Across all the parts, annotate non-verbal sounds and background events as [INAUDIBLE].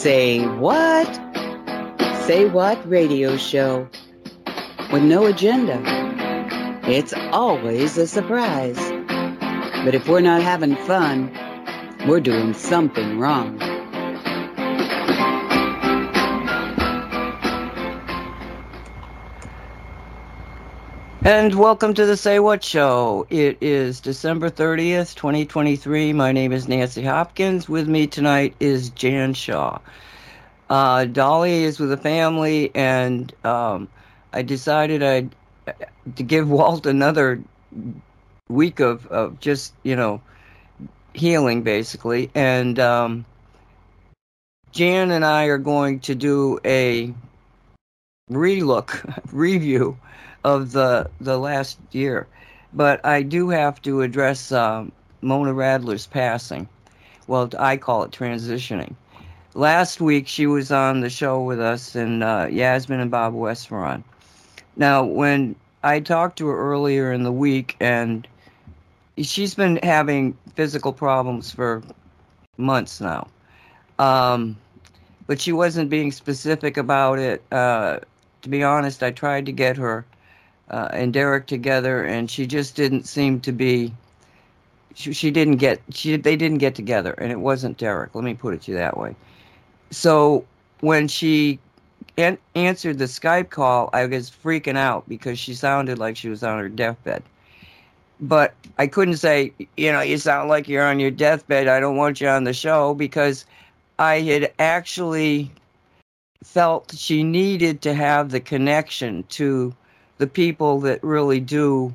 Say what? Say what radio show with no agenda. It's always a surprise. But if we're not having fun, we're doing something wrong. And welcome to the Say What Show. It is December 30th, 2023. My name is Nancy Hopkins. With me tonight is Jan Shaw. Uh, Dolly is with the family, and um, I decided I'd to give [LAUGHS] Walt another week of, of just, you know, healing, basically. And um, Jan and I are going to do a relook, [LAUGHS] review of the the last year. But I do have to address um, Mona Radler's passing. Well, I call it transitioning. Last week she was on the show with us, and uh, Yasmin and Bob West were on. Now, when I talked to her earlier in the week, and she's been having physical problems for months now. Um, but she wasn't being specific about it. Uh, to be honest, I tried to get her uh, and Derek together, and she just didn't seem to be. She, she didn't get. She they didn't get together, and it wasn't Derek. Let me put it to you that way. So when she an- answered the Skype call, I was freaking out because she sounded like she was on her deathbed. But I couldn't say, you know, you sound like you're on your deathbed. I don't want you on the show because I had actually felt she needed to have the connection to the people that really do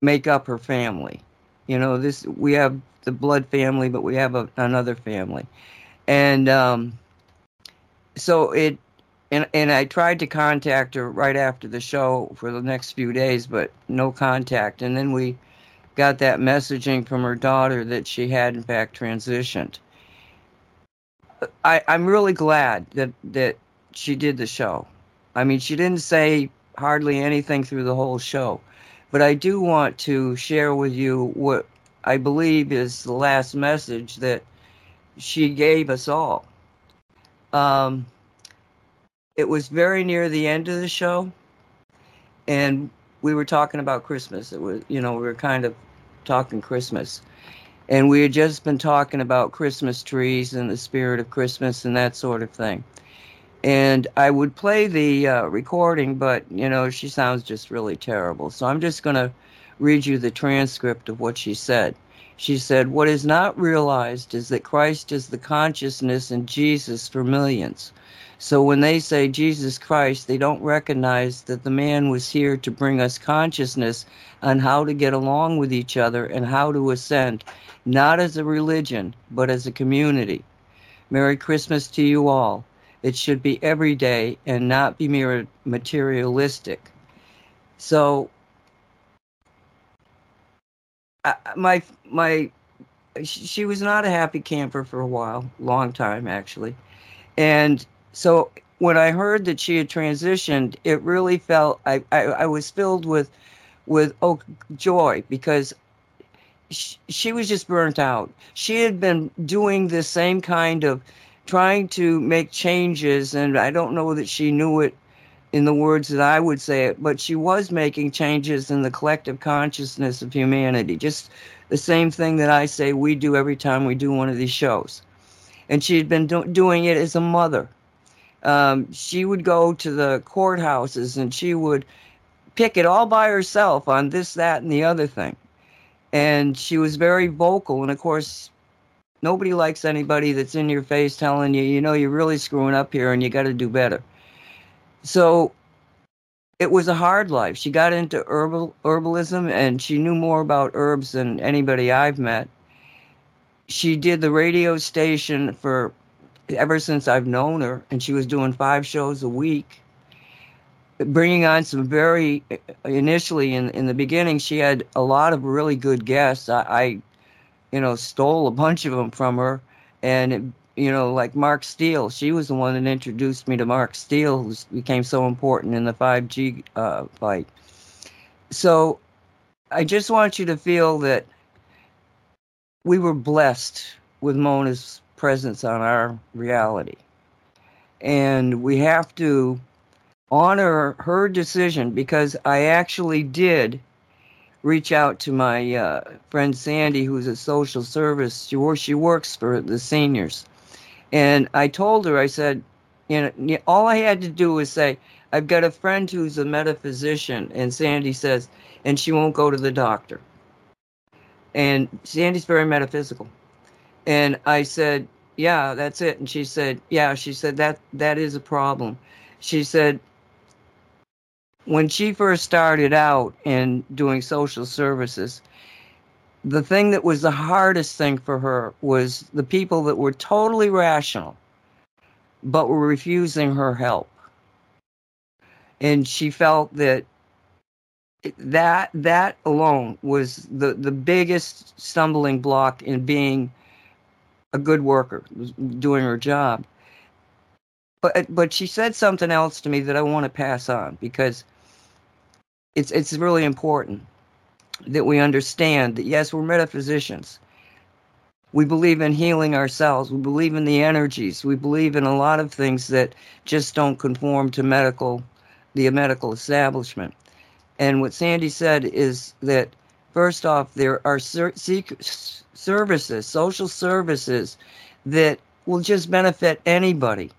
make up her family. You know, this we have the blood family, but we have a, another family, and um, so it. And and I tried to contact her right after the show for the next few days, but no contact. And then we got that messaging from her daughter that she had in fact transitioned. I, I'm really glad that that she did the show. I mean, she didn't say hardly anything through the whole show. But I do want to share with you what I believe is the last message that she gave us all. Um, it was very near the end of the show, and we were talking about Christmas. It was, you know, we were kind of talking Christmas. And we had just been talking about Christmas trees and the spirit of Christmas and that sort of thing and I would play the uh, recording, but you know she sounds just really terrible. So I'm just going to read you the transcript of what she said. She said, "What is not realized is that Christ is the consciousness and Jesus for millions. So when they say Jesus Christ, they don't recognize that the man was here to bring us consciousness on how to get along with each other and how to ascend, not as a religion, but as a community." Merry Christmas to you all. It should be every day and not be mere materialistic. So, my my she was not a happy camper for a while, long time actually, and so when I heard that she had transitioned, it really felt I I, I was filled with with oh joy because she was just burnt out. She had been doing the same kind of trying to make changes, and I don't know that she knew it in the words that I would say it, but she was making changes in the collective consciousness of humanity. Just the same thing that I say we do every time we do one of these shows. And she had been do- doing it as a mother. Um, she would go to the courthouses and she would pick it all by herself on this, that, and the other thing. And she was very vocal. And of course, Nobody likes anybody that's in your face telling you, you know, you're really screwing up here and you got to do better. So it was a hard life. She got into herbal herbalism and she knew more about herbs than anybody I've met. She did the radio station for ever since I've known her, and she was doing five shows a week, bringing on some very initially in in the beginning. She had a lot of really good guests. I, I you know, stole a bunch of them from her. And, it, you know, like Mark Steele, she was the one that introduced me to Mark Steele, who became so important in the 5G uh, fight. So I just want you to feel that we were blessed with Mona's presence on our reality. And we have to honor her decision because I actually did reach out to my uh, friend Sandy, who's a social service. She, she works for the seniors. And I told her, I said, you know, all I had to do was say, I've got a friend who's a metaphysician. And Sandy says, and she won't go to the doctor. And Sandy's very metaphysical. And I said, yeah, that's it. And she said, yeah, she said that that is a problem. She said, when she first started out in doing social services, the thing that was the hardest thing for her was the people that were totally rational but were refusing her help. And she felt that that that alone was the, the biggest stumbling block in being a good worker, doing her job. But but she said something else to me that I want to pass on because it's it's really important that we understand that yes, we're metaphysicians. We believe in healing ourselves. We believe in the energies. We believe in a lot of things that just don't conform to medical, the medical establishment. And what Sandy said is that first off, there are ser- services, social services, that will just benefit anybody,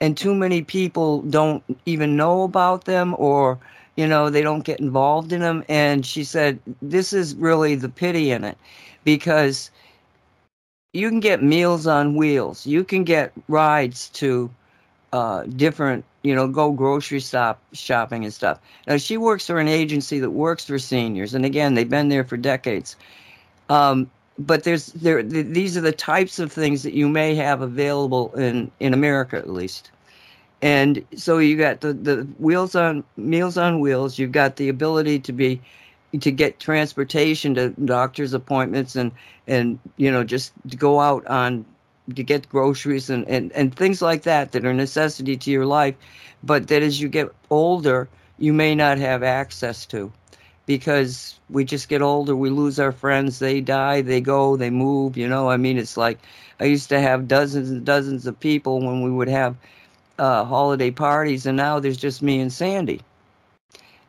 and too many people don't even know about them or you know they don't get involved in them and she said this is really the pity in it because you can get meals on wheels. You can get rides to uh, different you know go grocery stop shopping and stuff. Now she works for an agency that works for seniors and again they've been there for decades. Um, but there's there these are the types of things that you may have available in in america at least and so you got the, the wheels on meals on wheels. You've got the ability to be to get transportation to doctor's appointments and and you know just to go out on to get groceries and, and and things like that that are necessity to your life but that as you get older you may not have access to because we just get older. We lose our friends. They die. They go. They move. You know i mean it's like i used to have dozens and dozens of people when we would have uh, holiday parties, and now there's just me and Sandy.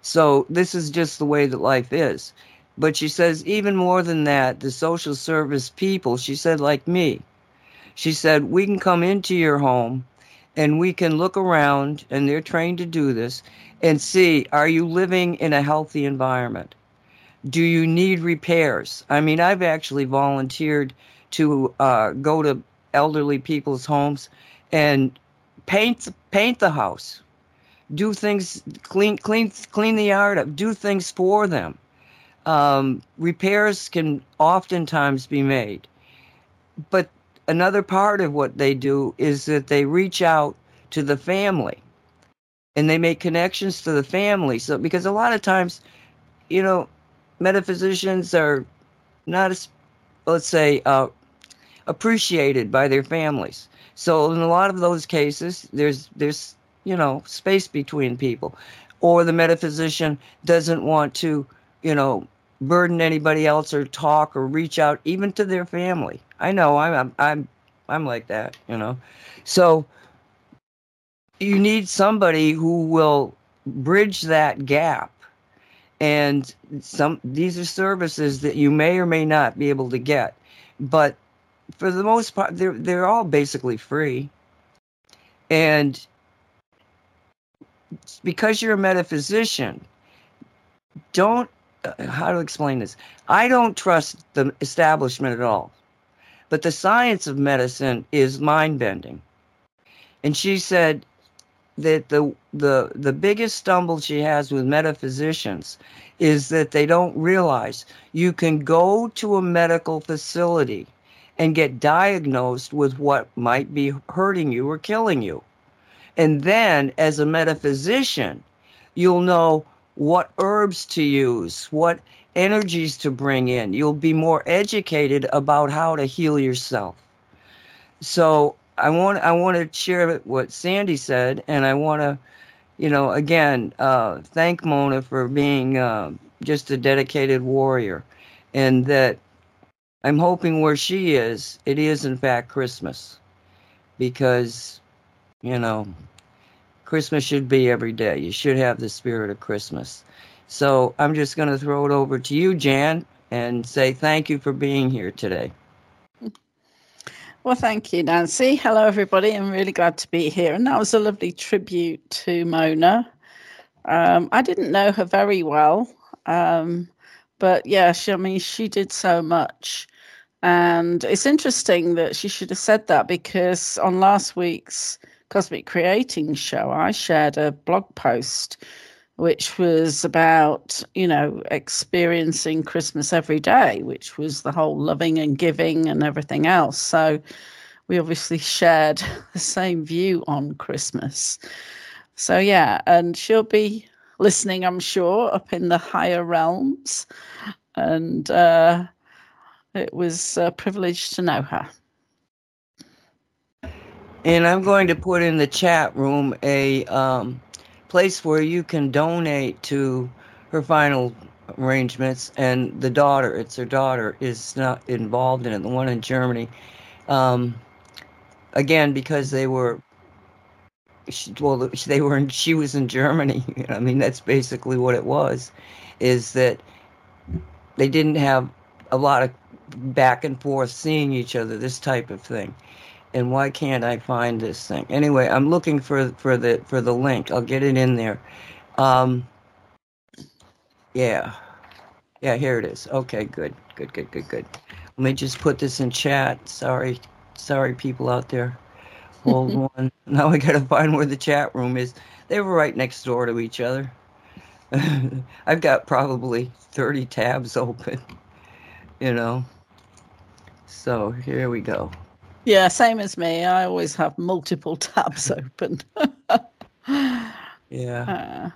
So this is just the way that life is. But she says, even more than that, the social service people, she said, like me, she said, we can come into your home and we can look around, and they're trained to do this, and see are you living in a healthy environment? Do you need repairs? I mean, I've actually volunteered to uh, go to elderly people's homes and paint paint the house. Do things clean clean clean the yard up. Do things for them. Um, repairs can oftentimes be made. But another part of what they do is that they reach out to the family. And they make connections to the family. So because a lot of times you know metaphysicians are not as let's say uh, appreciated by their families so in a lot of those cases, there's there's you know space between people, or the metaphysician doesn't want to you know burden anybody else or talk or reach out even to their family. I know I'm I'm I'm like that, you know. So you need somebody who will bridge that gap. And some these are services that you may or may not be able to get. But for the most part, they're they're all basically free, and because you're a metaphysician, don't uh, how to explain this. I don't trust the establishment at all, but the science of medicine is mind bending, and she said that the the the biggest stumble she has with metaphysicians is that they don't realize you can go to a medical facility and get diagnosed with what might be hurting you or killing you. And then, as a metaphysician, you'll know what herbs to use, what energies to bring in. You'll be more educated about how to heal yourself. So I want I want to share what Sandy said, and I want to, you know, again uh, thank Mona for being uh, just a dedicated warrior, and that I'm hoping where she is, it is in fact Christmas. Because, you know, Christmas should be every day. You should have the spirit of Christmas. So I'm just going to throw it over to you, Jan, and say thank you for being here today. Well, thank you, Nancy. Hello, everybody. I'm really glad to be here. And that was a lovely tribute to Mona. Um, I didn't know her very well, um, but yeah, she, I mean, she did so much. And it's interesting that she should have said that because on last week's Cosmic Creating show, I shared a blog post which was about, you know, experiencing Christmas every day, which was the whole loving and giving and everything else. So we obviously shared [LAUGHS] the same view on Christmas. So, yeah, and she'll be listening, I'm sure, up in the higher realms. And uh, it was a privilege to know her. And I'm going to put in the chat room a um, place where you can donate to her final arrangements. And the daughter it's her daughter is not involved in it the one in germany. Um, again because they were she, well they were in, she was in germany. [LAUGHS] I mean that's basically what it was is that they didn't have a lot of back and forth seeing each other this type of thing and why can't I find this thing? Anyway, I'm looking for for the for the link. I'll get it in there. Um, yeah, yeah, here it is. Okay, good, good, good, good, good. Let me just put this in chat. Sorry, sorry, people out there. Hold [LAUGHS] on. Now I gotta find where the chat room is. They were right next door to each other. [LAUGHS] I've got probably 30 tabs open, [LAUGHS] you know. So here we go. Yeah, same as me. I always have multiple [LAUGHS] tabs open. yeah.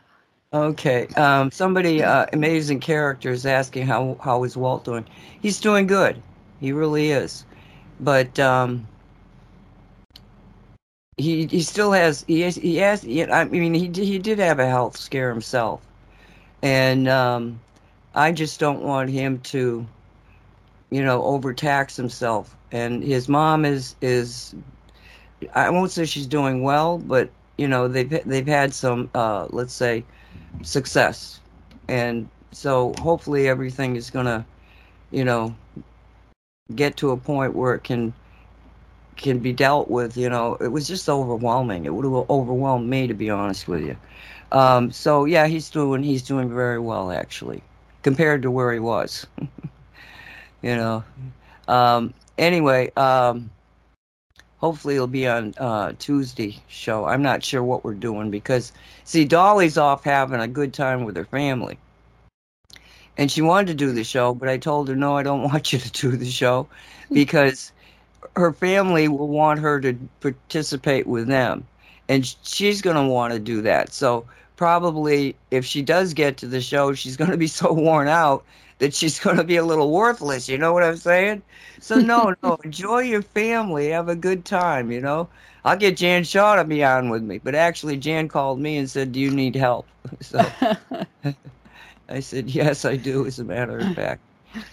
Uh, okay. Um, somebody, uh, amazing character, is asking how how is Walt doing. He's doing good. He really is. But um, he he still has he has he has. I mean, he he did have a health scare himself, and um, I just don't want him to, you know, overtax himself and his mom is is I won't say she's doing well, but you know they've they've had some uh, let's say success, and so hopefully everything is gonna you know get to a point where it can can be dealt with. You know, it was just overwhelming. It would have overwhelmed me to be honest with you. Um, so yeah, he's doing he's doing very well actually compared to where he was. [LAUGHS] you know. Um, anyway, um, hopefully it'll be on uh, Tuesday show. I'm not sure what we're doing because see, Dolly's off having a good time with her family. And she wanted to do the show, but I told her, no, I don't [LAUGHS] want you to do the show because her family will want her to participate with them. And she's going to want to do that. So probably if she does get to the show, she's going to be [LAUGHS] so worn out that she's [LAUGHS] going to be a little worthless. You know what I'm saying? So no, [LAUGHS] no, enjoy your family, have a good time. You know, I'll get Jan Shaw to be on with me, but actually Jan called me and said, "Do you need help?" [LAUGHS] So I said, "Yes, I do." As a matter of fact.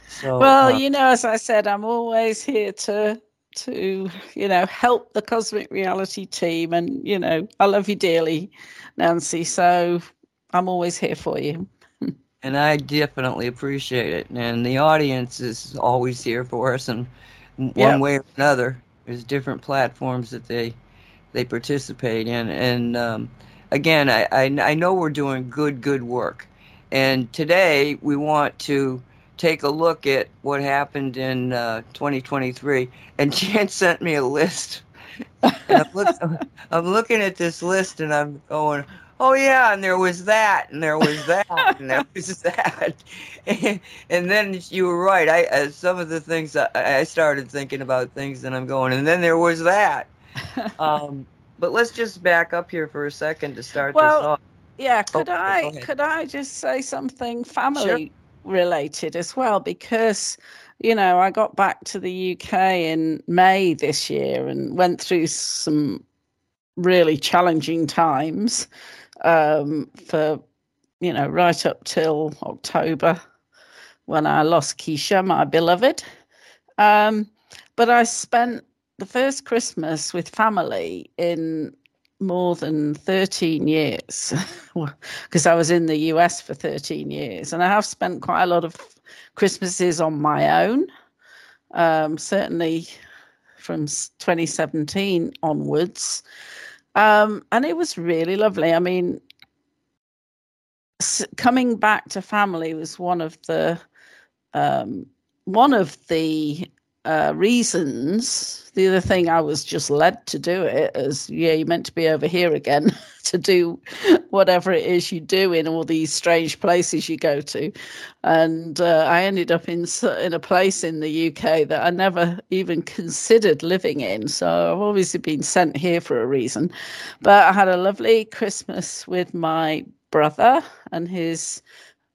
So well, uh, you know, as I said, I'm always here to to you know help the cosmic reality team and you know i love you dearly nancy so i'm always here for you and I definitely appreciate it. And the audience is always here for us, and one yep. way or another, there's different platforms that they they participate in. And um, again, I, I, I know we're doing good good work, and today we want to take a look at what happened in uh, 2023. And [LAUGHS] Jan sent me a list. I'm, look, [LAUGHS] I'm looking at this list, and I'm going oh yeah, and there was that, and there was [LAUGHS] that, and there was [LAUGHS] that, and, then you were right. I uh, some of the things I, I, started thinking about things, and I'm going, and then there was that. Um, [LAUGHS] but let's just back up here for a second to start well, this off. Yeah, could oh, I could I just say something family sure. related as well because you know I got back to the UK in May this year and went through some really challenging times um, for you know right up till October when I lost Keisha, my beloved. Um, but I spent the first Christmas with family in more than 13 years [LAUGHS] because I was in the US for 13 years. And I have spent quite a lot of Christmases on my own, um, certainly from 2017 onwards. Um, and it was really lovely. I mean, coming back to family was one of the um, one of the uh, reasons. The other thing I was just led to do it as yeah, you're meant to be over here again [LAUGHS] to do whatever it is you do in all these strange places you go to, and uh, I ended up in in a place in the UK that I never even considered living in. So I've obviously been sent here for a reason, but I had a lovely Christmas with my brother and his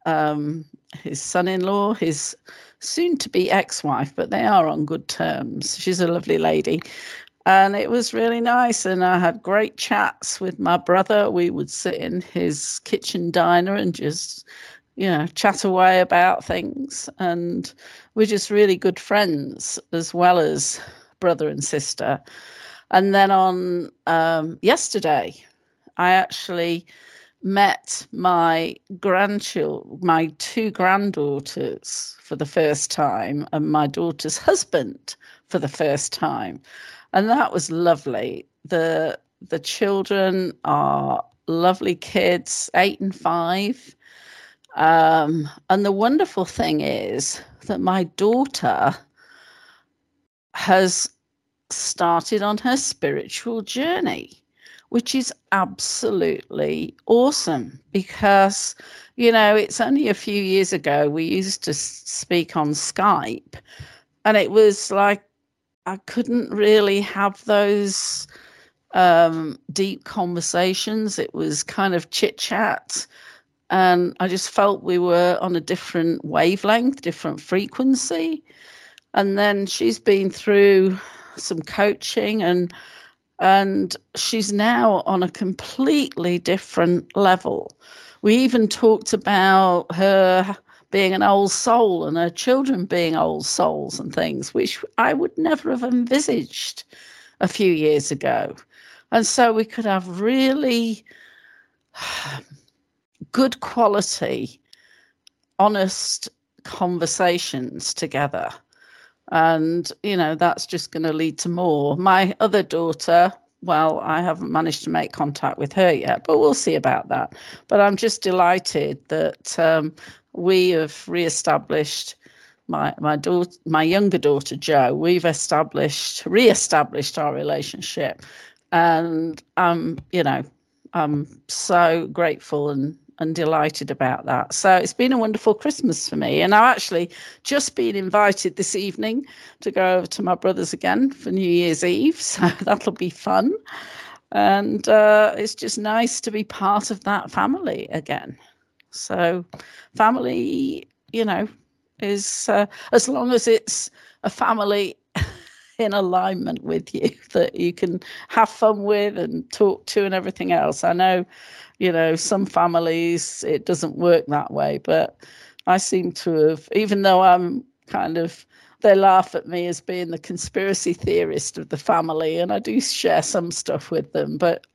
um, his son-in-law, his soon-to-be ex-wife, but they are on good terms. She's a lovely lady, and it was really nice. And I had great chats with my brother. We would sit in his kitchen diner and just you know chat away about things, and we're just really good friends as well as brother and sister. And then on um, yesterday, I actually met my grandchildren, my two granddaughters for the first time, and my daughter's husband for the first time, and that was lovely. the The children are lovely kids, eight and five. Um, and the wonderful thing is that my daughter has started on her spiritual journey which is absolutely awesome because, you know, it's only a few years ago we used to speak on Skype, and it was like I couldn't really have those um, deep conversations. It was kind of chit chat. And I just felt we were on a different wavelength, different frequency. And then she's been through some coaching and and she's now on a completely different level. We even talked about her being an old soul and her children being old souls and things, which I would never have envisaged a few years ago. And so we could have really [SIGHS] good quality, honest conversations together and you know that's just going to lead to more. My other daughter well i haven't managed to make contact with her yet but we'll see about that. But i'm just delighted that um, we have reestablished my my daughter my younger daughter joe we've established reestablished our relationship. And um you know i'm so grateful and and delighted about that. So it's been a wonderful Christmas for me. And I've actually just been invited this evening to go over to my brother's again for New Year's Eve. [LAUGHS] So that'll be fun. And uh, it's just nice to be part of that family again. So, family, you know, is uh, as long as it's a family [LAUGHS] in alignment with you [LAUGHS] that you can have fun with and talk to and everything else. I know you know, some families it doesn't work that way, but I seem to have, even though I'm kind of, they laugh at me as being the conspiracy theorist of the family, and I do share some stuff with them, but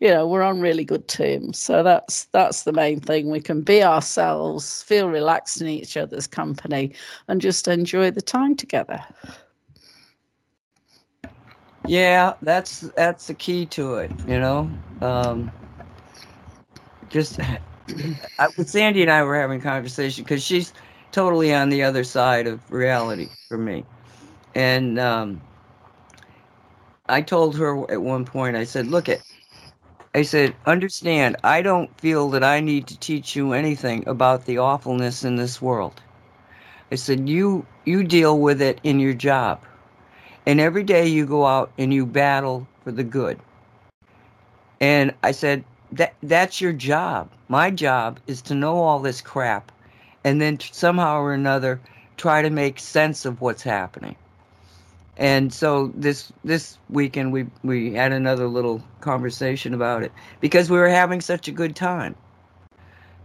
you know, we're on really good terms. So that's that's the main thing. We can be ourselves, feel relaxed in each other's company, and just enjoy the time together. Yeah, that's that's the key to it, you know. Um, just I, with Sandy and I were having conversation because she's totally on the other side of reality for me, and um, I told her at one point, I said, "Look at." I said, understand, I don't feel that I need to teach you anything about the awfulness in this world. I said, you you deal with it in your job. And every day you go out and you battle for the good. And I said, that that's your job. My job is to know all this crap and then somehow or another try to make sense of what's happening. And so this this weekend we we had another little conversation about it because we were having such a good time.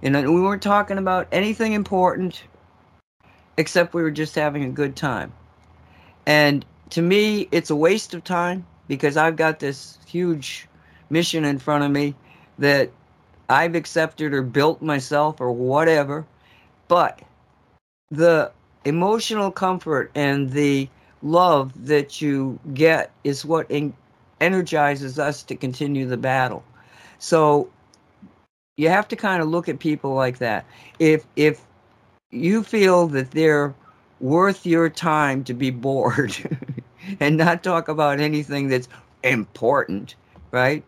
You know, we weren't talking about anything important except we were just having a good time. And to me, it's a waste of time because I've got this huge mission in front of me that I've accepted or built myself or whatever. But the emotional comfort and the love that you get is what energizes us to continue the battle. So you have to kind of look at people like that. If if you feel that they're worth your time to be bored [LAUGHS] and not talk about anything that's important, right?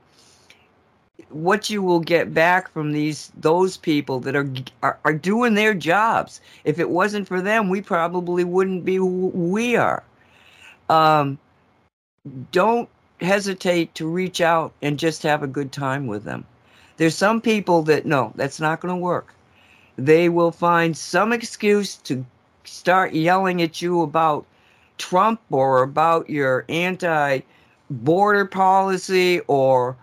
What you will get back from these those people that are, are are doing their jobs. If it wasn't for them, we probably wouldn't be who we are. Um, don't hesitate to reach out and just have a good time with them. There's some people that no, that's not going to work. They will find some excuse to start yelling at you about Trump or about your anti border policy or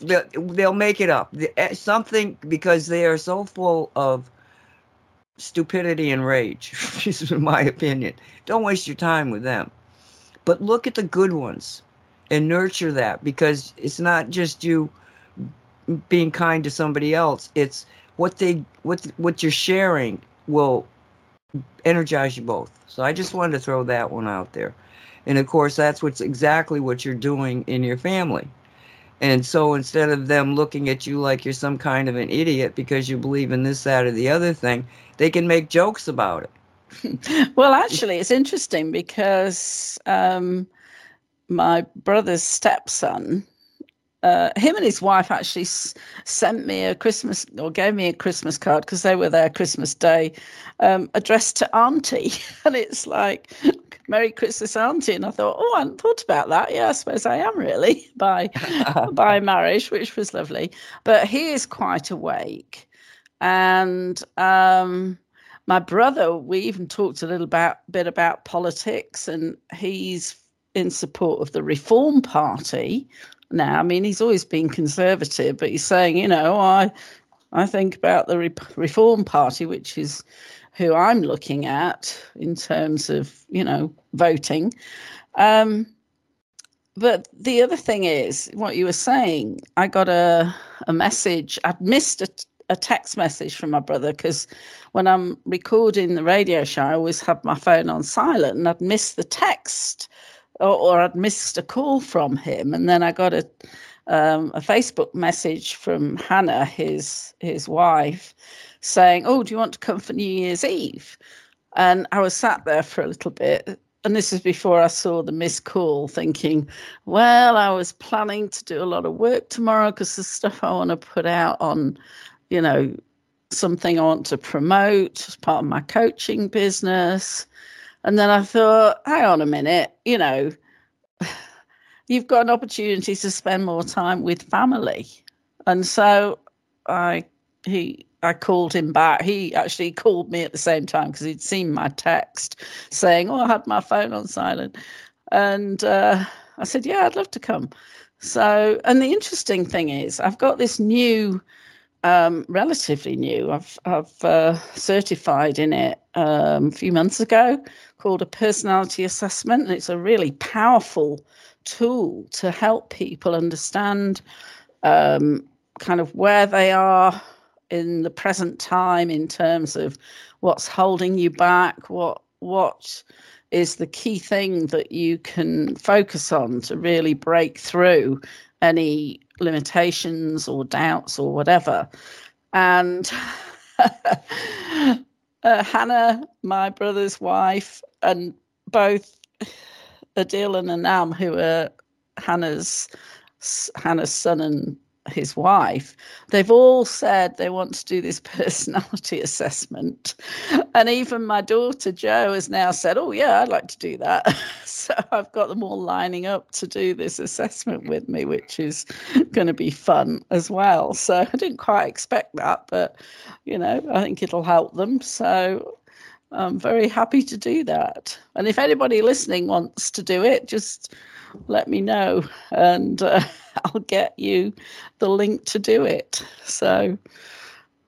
they'll make it up. Eh, something because they are so full of stupidity and rage [LAUGHS] this is my opinion. Don't waste your time with them. But look at the good ones and nurture that because it's not just you being kind to somebody else. It's what they what what you're sharing will energize you both. So i just wanted to throw that one out there. And of course that's what's exactly what you're doing in your family and so instead of them looking at you like you're some kind of an idiot because you believe in this that or the other thing they can make jokes about it. [LAUGHS] Well actually it's interesting because um, my brother's stepson uh, him and his wife actually s- sent me a Christmas or gave me a Christmas card because they were there Christmas Day, um, addressed to Auntie, [LAUGHS] and it's like Merry Christmas, Auntie. And I thought, oh, I hadn't thought about that. Yeah, I suppose I am really [LAUGHS] by [LAUGHS] by marriage, which was lovely. But he is quite awake, and um, my brother. We even talked a little about, bit about politics, and he's in support of the Reform Party now. I mean, he's always been conservative, but he's saying, you know, I I think about the Re- Reform Party, which is who I'm looking at in terms of, you know, voting. Um, but the other thing is what you were saying. I got a a message. I'd missed a, a text message from my brother because when I'm recording the radio show, I always have my phone on silent, and I'd missed the text or, or I'd missed a call from him, and then I got a um, a Facebook message from Hannah, his his wife, saying, "Oh, do you want to come for New Year's Eve?" And I was sat there for a little bit, and this is before I saw the missed call, thinking, "Well, I was planning to do a lot of work tomorrow because the stuff I want to put out on, you know, something I want to promote as part of my coaching business." And then I thought, hang on a minute, you know, [SIGHS] you've got an opportunity to spend more time with family. And so I he I called him back. He actually called me at the same time because he'd seen my text saying, "Oh, I had my phone on silent," and uh, I said, "Yeah, I'd love to come." So, and the interesting thing is, I've got this new um, relatively new. I've I've uh, certified in it um, a few months ago, called a personality assessment, and it's a really powerful tool to help people understand um, kind of where they are in the present time in terms of what's holding you back, what what is the key thing that you can focus on to really break through any limitations or doubts or whatever. And [LAUGHS] uh, Hannah, my brother's wife, and both Adil and Anam, who are Hannah's Hannah's son and his wife, they've all said they want to do this [LAUGHS] personality assessment. And even my daughter Jo has now said, Oh, yeah, I'd like to do that. [LAUGHS] so I've got them all lining up to do this assessment with me, which is going to be fun as well. So I didn't quite expect that, but, you know, I think it'll help them. So I'm very happy to do that. And if anybody listening wants to do it, just let me know and uh, [LAUGHS] I'll get you the link to do it. So,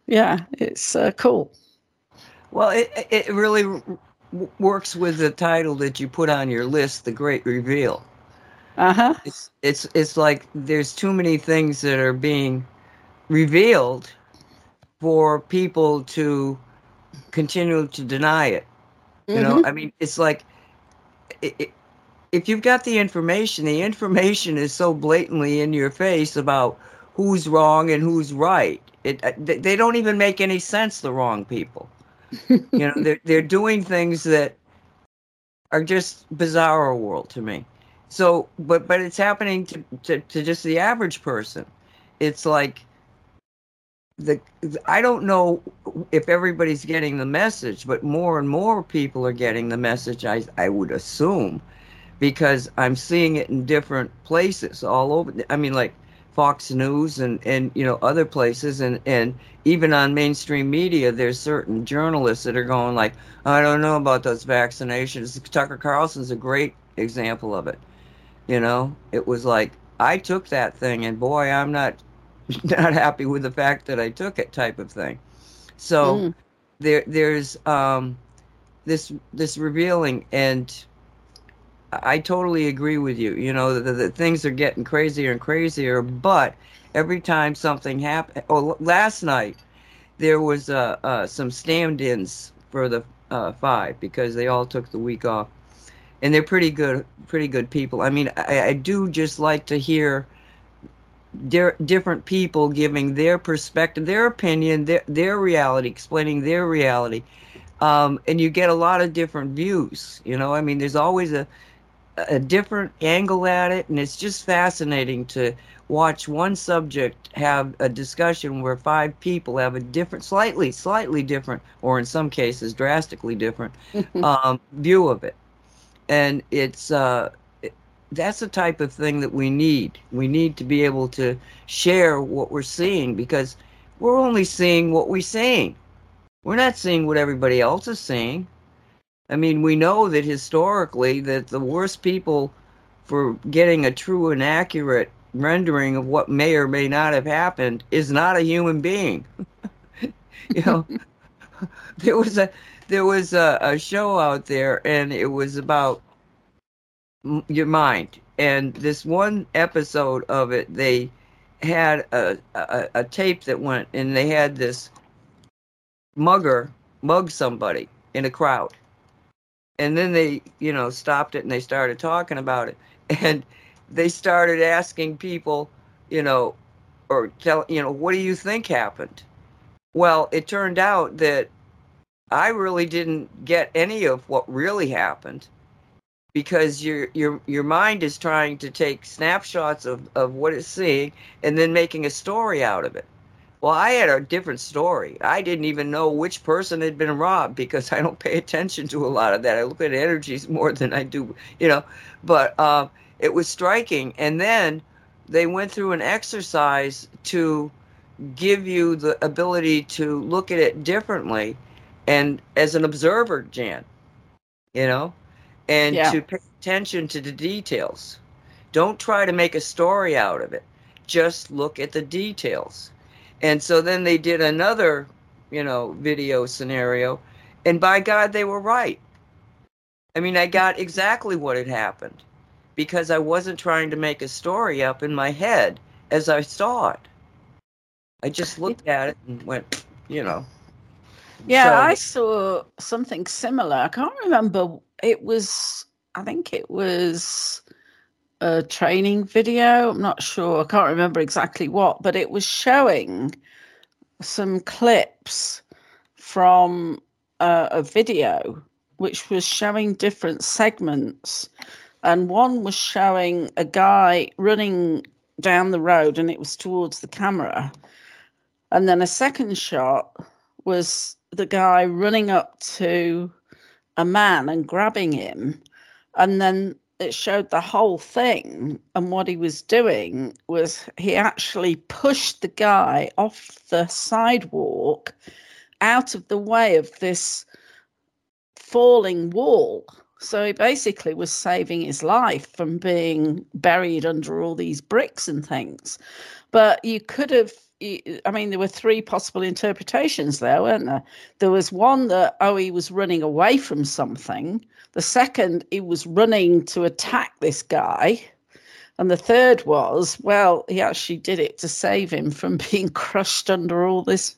yeah, it's uh, cool. Well, it, it really w- works with the title that you put on your list, The Great Reveal. Uh-huh. It's it's it's like there's too many things that are being revealed for people to continue to deny it. You know, I mean, it's like it, it, if you've got the information, the information is so blatantly in your face about who's wrong and who's right. It uh, they don't even make any sense. The wrong people, you know, they're they're doing things that are just bizarre world to me. So, but but it's happening to to, to just the average person. It's like the I don't know if everybody's getting the message, but more and more people are getting the message. I I would assume because I'm seeing it in different places all over. I mean, like Fox News and and you know other places, and and even on mainstream media, there's certain journalists that are going like, I don't know about those vaccinations. Tucker Carlson's a great example of it. You know, it was like I took that thing, and boy, I'm not [LAUGHS] not happy with the fact that I took it, type of thing. So Mm. there there's um, this this revealing, and I totally agree with you. You know, the, the things are getting crazier and crazier, but every time something happens, oh, last night there was uh, uh, some stand-ins for the uh, five because they all took the week off, and they're pretty good, pretty good people. I mean, I, I do just like to hear di- different people giving their perspective, their opinion, their their reality, explaining their reality, um, and you get a lot of different views. You know, I mean, there's always a a different angle at it, and it's just fascinating to watch one subject have a discussion where five people have a different, slightly, slightly different, or in some cases drastically different [LAUGHS] um, view of it, and it's uh, that's the type of thing that we need. We need to be able to share what we're seeing because we're only seeing what we're seeing. We're not seeing what everybody else is seeing. I mean, we know that historically that the worst people for getting a true and accurate rendering of what may or may not have happened is not a human being. [LAUGHS] you know, [LAUGHS] there was a there was a, a show out there, and it was about m- your mind. And this one episode of it, they had a, a a tape that went, and they had this mugger mug somebody in a crowd and then they you know stopped it and they started talking about it. [LAUGHS] And they started asking people you know or tell you know what do you think happened? Well it turned out that i really didn't get any of what really happened because your your your mind is trying to take snapshots of of what it's seeing and then making a story out of it well, I had a different story. I didn't even know which person had been robbed because I don't pay attention to a lot of that. I look at energies more than I do, you know. But um, it was striking. And then they went through an exercise to give you the ability to look at it differently and as an observer, Jan, you know, and Yeah. to pay attention to the details. Don't try to make a story out of it. Just look at the details. And so then they did another, you know, video scenario, and by God, they were right. I mean, I got exactly what had happened because I wasn't trying to make a story up in my head as I saw it. I just looked at it and went, you know. Yeah, So- I saw something similar. I can't remember. It was, I think it was a training video. I'm not sure. I can't remember exactly what, but it was showing some clips from uh, a video which was showing different segments. And one was showing a guy running down the road and it was towards the camera. And then a second shot was the guy running up to a man and grabbing him. And then it showed the whole thing. And what he was doing was he actually pushed the guy off the sidewalk out of the way of this falling wall. So he basically was saving his life from being buried under all these bricks and things. But you could have I mean, there were three possible interpretations there, weren't there? There was one that, oh, he was running away from something. The second, he was running to attack this guy. And the third was, well, he actually did it to save him from [LAUGHS] being crushed under all this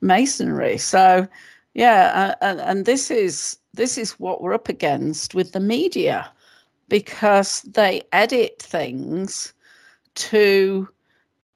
masonry. So, yeah, and, and this is this is what we're up against with the media because they edit things to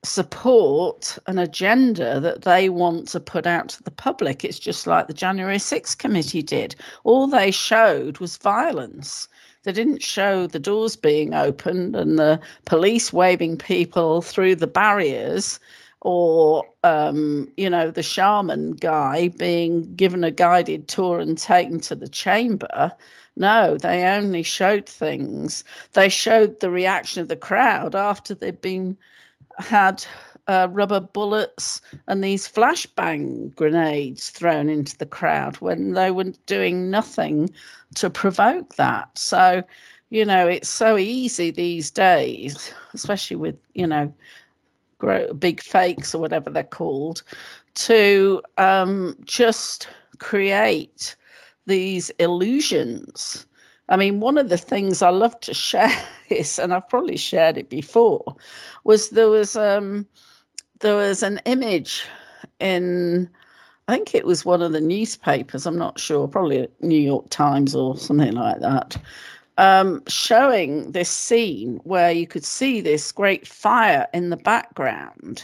support an agenda that they want to put out to the public. It's just like the January 6th committee did. All they showed was violence. They didn't show the doors being opened and the police waving people through the barriers or, um, you know, the shaman guy being given a guided tour and taken to the chamber. No, they only showed things. They showed the reaction of the crowd after they'd been had uh, rubber bullets and these flashbang grenades thrown into the crowd when they were doing nothing to provoke that. So, you know, it's so easy these days, especially with, you know, big fakes or whatever they're called, to um, just create these illusions. I mean, one of the things I love to share [LAUGHS] is, and I've probably shared it before, was there was um, there was an image in I think it was one of the newspapers, I'm not sure, probably New York Times or something like that, um, showing this scene where you could see this great fire in the background.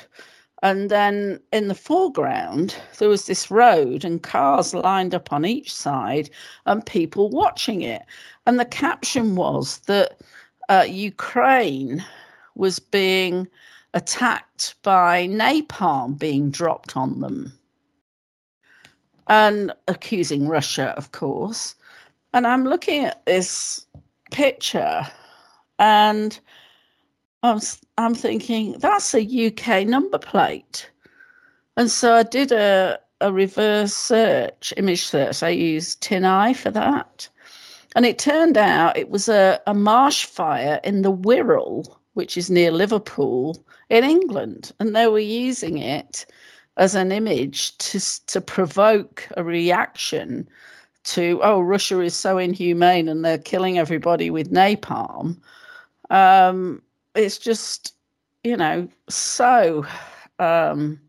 And then in the foreground, there was this road and cars lined up on each side and people watching it. And the caption was that uh, Ukraine was being attacked by napalm being dropped on them and accusing Russia, of course. And I'm looking at this picture and I'm, I'm thinking, that's a UK number plate. And so I did a, a reverse search, image search. I used TinEye for that. And it turned out it was a, a marsh fire in the Wirral, which is near Liverpool in England. And they were using it as an image to, to provoke a reaction to, oh, Russia is so inhumane and they're killing everybody with napalm. Um, it's just, you know, so, um,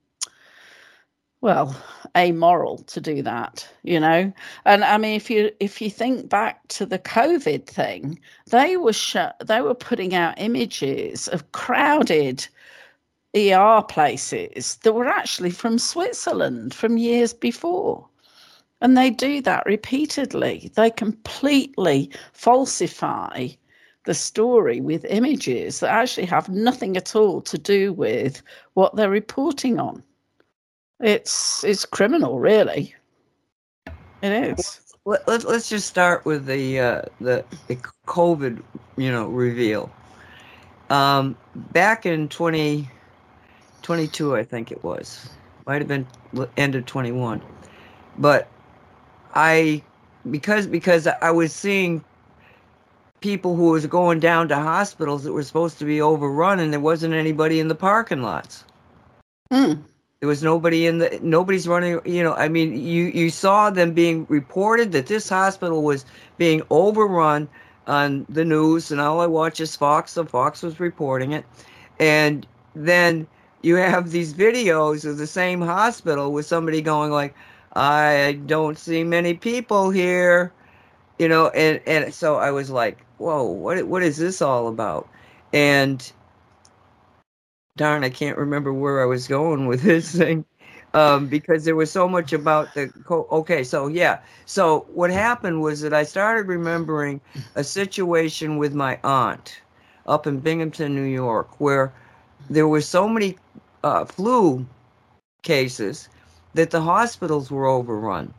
well, amoral to do that, you know. And I mean, if you if you think back to the COVID thing, they were sh- they were putting out images of crowded ER places that were actually from Switzerland from years before. And they do that repeatedly. They completely falsify the story with images that actually have nothing at all to do with what they're reporting on. It's it's criminal, really. It is. Let, let, let's just start with the uh, the, the COVID, you know, reveal. Um, back in 20, 22, I think it was. Might have been end of 21. But I because because I was seeing people who was going down to hospitals that were supposed to be overrun and there wasn't anybody in the parking lots. Mm. There was nobody in the nobody's running, you know, I mean you you saw them being reported that this hospital was being overrun on the news and all I watch is Fox, so Fox was reporting it. And then you have these videos of the same hospital with somebody going like, I don't see many people here, you know, and, and so I was like, whoa, what what is this all about? And darn, I can't remember where I was going with [LAUGHS] this thing. Um, because there was so much about the co- okay so yeah so what happened was that i started remembering a situation with my aunt up in binghamton new york where there were so many uh, flu cases that the hospitals were overrun.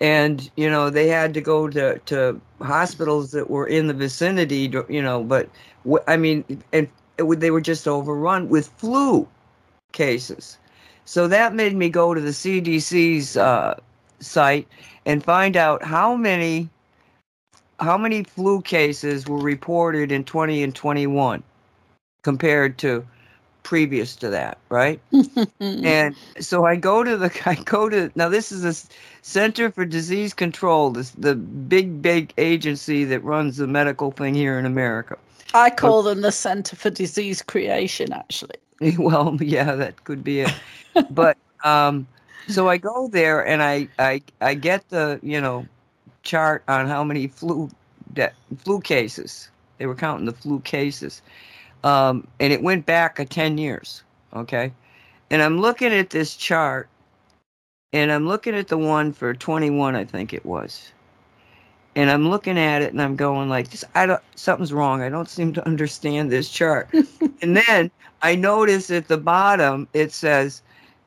And, you know, they had to go to, to hospitals that were in the vicinity, you know, but I mean, and it, they were just overrun with flu cases. So that made me go to the CDC's uh, site and find out how many how many flu cases were reported in 20 and 21 compared to previous to that, right? [LAUGHS] and so I go to the [LAUGHS] I go to now this is a Center for Disease Control, this the big big agency that runs the medical thing here in America. I call them the Center for Disease Creation, actually. [LAUGHS] Well, yeah, that could be it. but um, so I go there and I, I I get the you know chart on how many flu de- flu cases they were counting the flu cases, um, and it went back a ten years. Okay, and I'm looking at this chart, and I'm looking at the one for 21, I think it was, and I'm looking at it and I'm going like this. I don't something's wrong. I don't seem to understand this chart. [LAUGHS] and then I notice at the bottom it says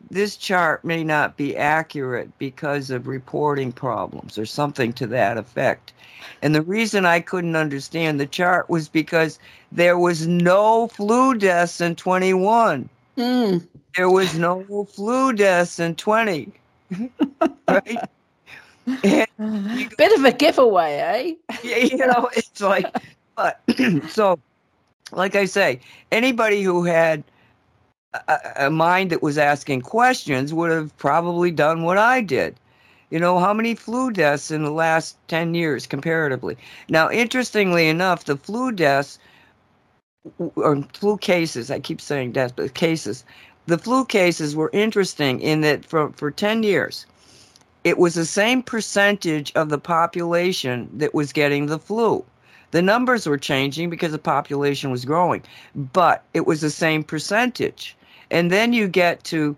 this chart may not be accurate because of reporting problems or something to that effect. And the reason I couldn't understand the chart was because there was no flu deaths in 21. Mm. There was no flu deaths in 20. Right? Bit of a giveaway, eh? yeah, you know, it's like, but [CLEARS THROAT] so, like I say, anybody who had a, a mind that was asking questions would have probably done what I did. You know, how many flu deaths in the last 10 years comparatively? Now, interestingly enough, the flu deaths or flu cases, I keep saying deaths, but cases, the flu cases were interesting in that for, for 10 years, it was the same percentage of the population that was getting the flu. The numbers were changing because the population was growing, but it was the same percentage. And then you get to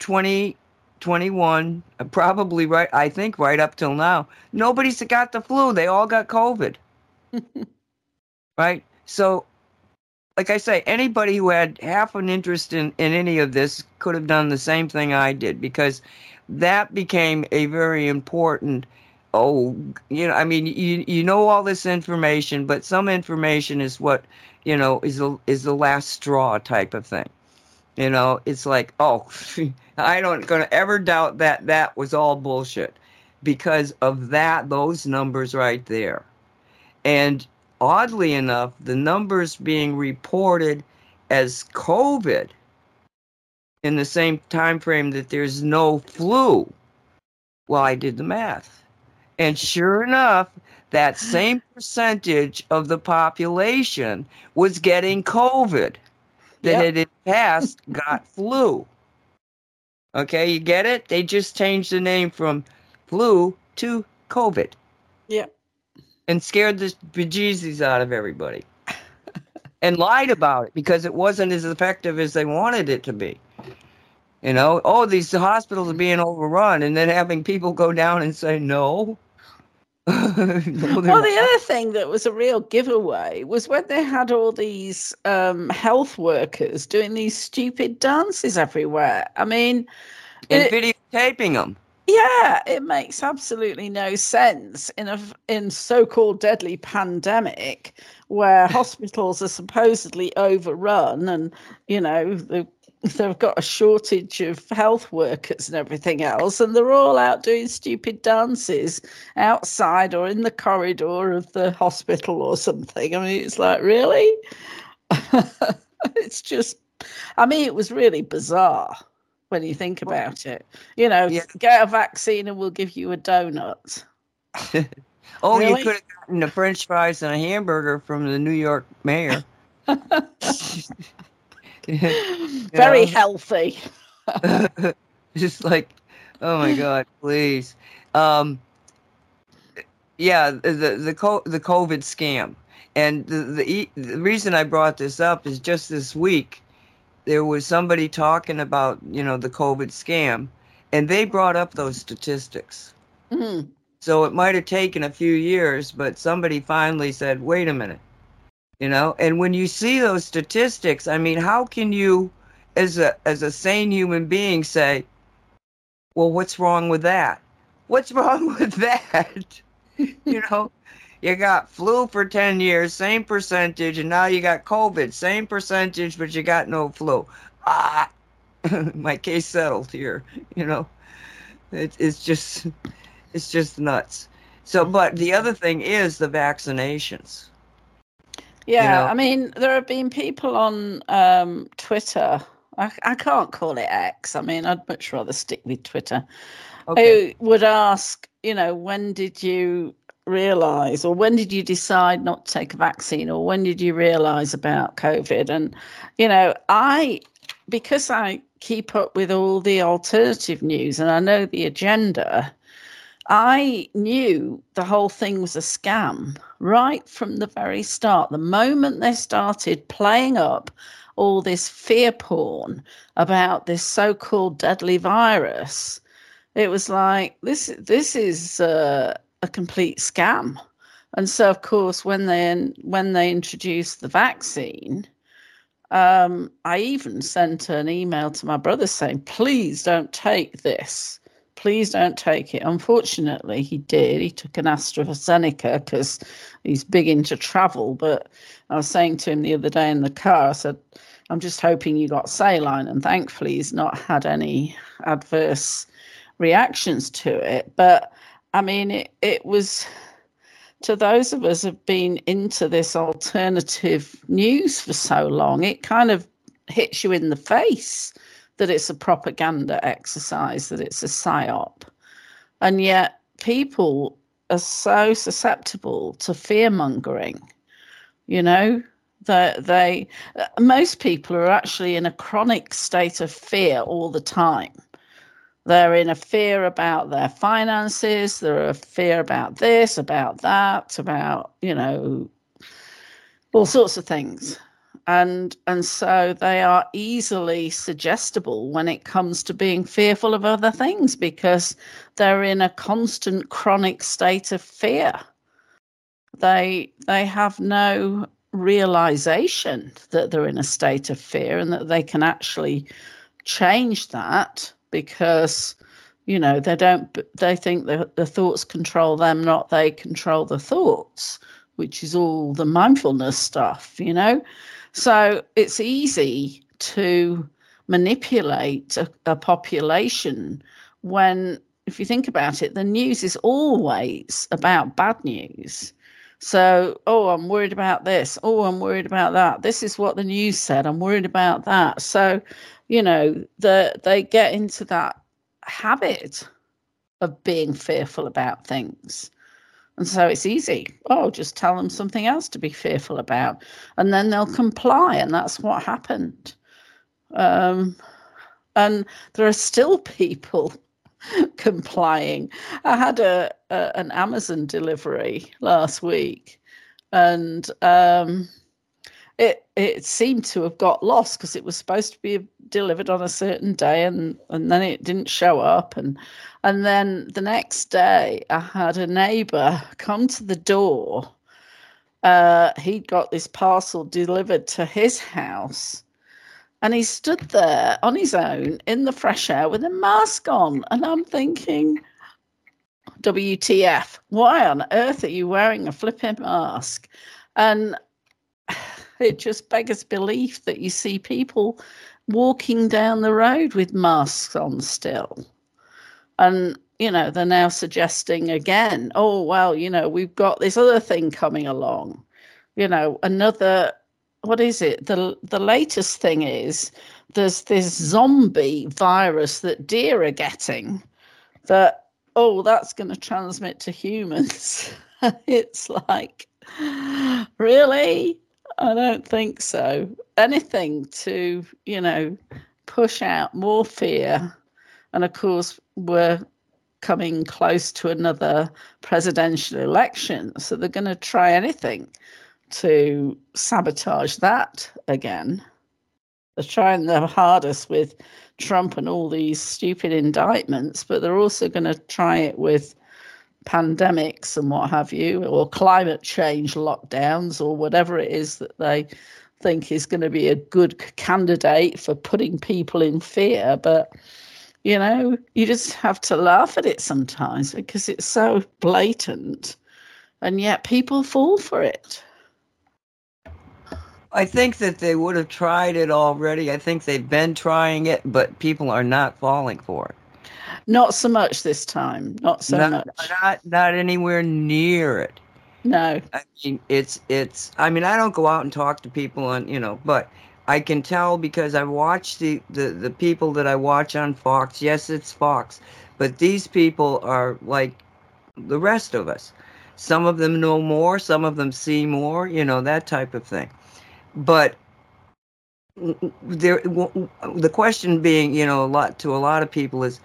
20, 21, uh, probably right, I think right up till now, nobody's got the flu. They all got COVID. [LAUGHS] right? So, like I say, anybody who had half an interest in, in any of this could have done the same thing I did because that became a very important oh you know i mean you you know all this information but some information is what you know is the is the last straw type of thing you know, it's like, oh, [LAUGHS] I don't gonna ever doubt that that was all bullshit because of that those numbers right there. And oddly enough, the numbers being reported as COVID in the same time frame that there's no flu. Well, I did the math. And sure enough, that [GASPS] same percentage of the population was getting COVID that yep. had in past got [LAUGHS] flu. Okay, you get it? They just changed the name from flu to COVID. And scared the bejesus out of everybody. [LAUGHS] and lied about it because it wasn't as effective as they wanted it to be. You know, oh, these hospitals are being overrun, and then having people go down and say, no, [LAUGHS] well, the other thing that was a real giveaway was when they had all these um, health workers doing these stupid dances everywhere. I mean, and it, videotaping them. Yeah, it makes absolutely no sense in a in so-called deadly pandemic where [LAUGHS] hospitals are supposedly overrun and you know the they've got a shortage of health workers and everything else, and they're all out doing stupid dances outside or in the corridor of the hospital or something. I mean, it's like, really? [LAUGHS] it's just, I mean, it was really bizarre when you think about it. You know, yeah. get a vaccine and we'll give you a donut. [LAUGHS] oh, really? you could have gotten a French fries and a hamburger from the New York mayor. [LAUGHS] [LAUGHS] Very healthy. Just like, oh my god, please. Um, yeah, the the the COVID scam, and the, the the reason I brought this up is just this week there was somebody talking about you know the COVID scam, and they brought up those statistics. Mm-hmm. So it might have taken a few years, but somebody finally said, "Wait a minute." you know and when you see those statistics i mean how can you as a as a sane human being say well what's wrong with that what's [LAUGHS] wrong with that you know you got flu for 10 years same percentage and now you got covid same percentage but you got no flu ah [LAUGHS] my case settled here you know it, it's just it's just nuts so but the other thing is the vaccinations Yeah, you know? I mean, there have been people on um, Twitter. I, I can't call it X. I mean, I'd much rather stick with Twitter. Okay. Who would ask, you know, when did you realize or when did you decide not to take a vaccine or when did you realize about covid? And you know i because i keep up with all the alternative news and i know the agenda i knew the whole thing was a scam right from the very start. The moment they started playing up all this fear porn about this so-called deadly virus it was like this this is uh, a complete scam. And so, of course, when they when they introduced the vaccine, um, I even sent an email to my brother saying, "Please don't take this. Please don't take it." Unfortunately, he did. He took an AstraZeneca because he's big into travel. But I was saying to him the other day in the car, I said, "I'm just hoping you got saline," and thankfully, he's not had any adverse reactions to it. But I mean, it, it was to those of us who've been into this alternative news for so long, it kind of hits you in the face that it's a propaganda exercise, that it's a psyop. And yet people are so susceptible to fear mongering, you know, that they, uh, most people are actually in a chronic state of fear all the time they're in a fear about their finances. They're a fear about this, about that, about, you know, all sorts of things. And and so they are easily suggestible when it comes to being fearful of other things because they're in a constant chronic state of fear. They they have no realization that they're in a state of fear and that they can actually change that because you know they don't they think the, the thoughts control them not they control the thoughts which is all the mindfulness stuff you know? So it's easy to manipulate a, a population when if you think about it the news is always about bad news so, oh, I'm worried about this. Oh, I'm worried about that. This is what the news said. I'm worried about that. So, you know, the, they get into that habit of being fearful about things. And so it's easy. Oh, just tell them something else to be fearful about. And then they'll comply. And that's what happened. Um, and there are still [LAUGHS] people [LAUGHS] complying. I had a, a, an Amazon delivery last week, and um, it it seemed to have got lost because it was supposed to be delivered on a certain day and and then it didn't show up and and then the next day I had a neighbor come to the door uh, he'd got this parcel delivered to his house and he stood there on his own in the fresh air with a mask on and I'm thinking WTF why on earth are you wearing a flipping mask and [SIGHS] it just beggars belief that you see people walking down the road with masks on still. And, you know, they're now suggesting again, oh, well, you know, we've got this other thing coming along. You know, another, what is it? The, the latest thing is there's this zombie virus that deer are getting that, oh, that's going to transmit to humans. [LAUGHS] it's like, really? I don't think so. Anything to, you know, push out more fear. And of course, we're coming close to another presidential election. So they're going to try anything to sabotage that again. They're trying their hardest with Trump and all these stupid indictments, but they're also going to try it with pandemics and what have you, or climate change lockdowns, or whatever it is that they think is going to be a good candidate for putting people in fear. But, you know, you just have to laugh at it sometimes because it's so blatant, and yet people fall for it. I think that they would have tried it already. I think they've been trying it, but people are not falling for it. Not so much this time. Not so not, much. Not not anywhere near it. No. I mean, it's it's. I mean, I don't go out and talk to people on you know, but I can tell because I watch the the the people that I watch on Fox. Yes, it's Fox, but these people are like the rest of us. Some of them know more, some of them see more, you know, that type of thing. But there the question being, you know, a lot to a lot of people is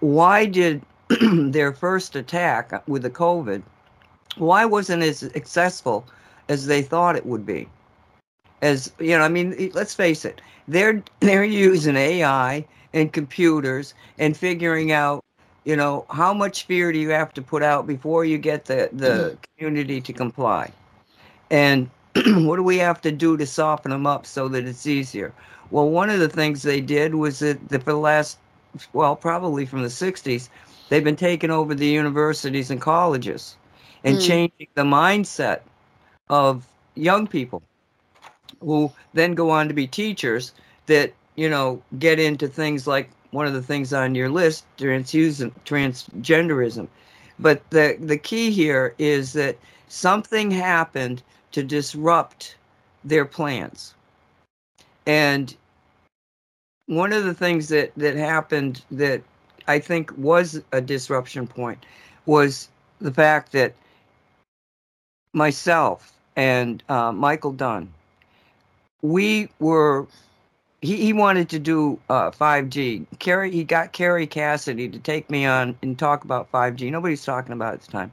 why did [CLEARS THROAT] their first attack with the COVID why wasn't it as successful as they thought it would be? As you know, I mean, let's face it, they're [CLEARS THROAT] they're using AI and computers and figuring out, you know, how much fear do you have to put out before you get the the mm-hmm. community to comply, and [CLEARS THROAT] what do we have to do to soften them up so that it's easier? Well, one of the things they did was that the, for the last, well, probably from the '60s, they've been taking over the universities and colleges and mm. changing the mindset of young people who then go on to be teachers that you know get into things like one of the things on your list transgenderism but the the key here is that something happened to disrupt their plans and one of the things that that happened that i think was a disruption point was the fact that myself and uh, Michael Dunn, we were. He, he wanted to do uh, 5G. Kerry, he got Kerry Cassidy to take me on and talk about 5G. Nobody's talking about it at the time.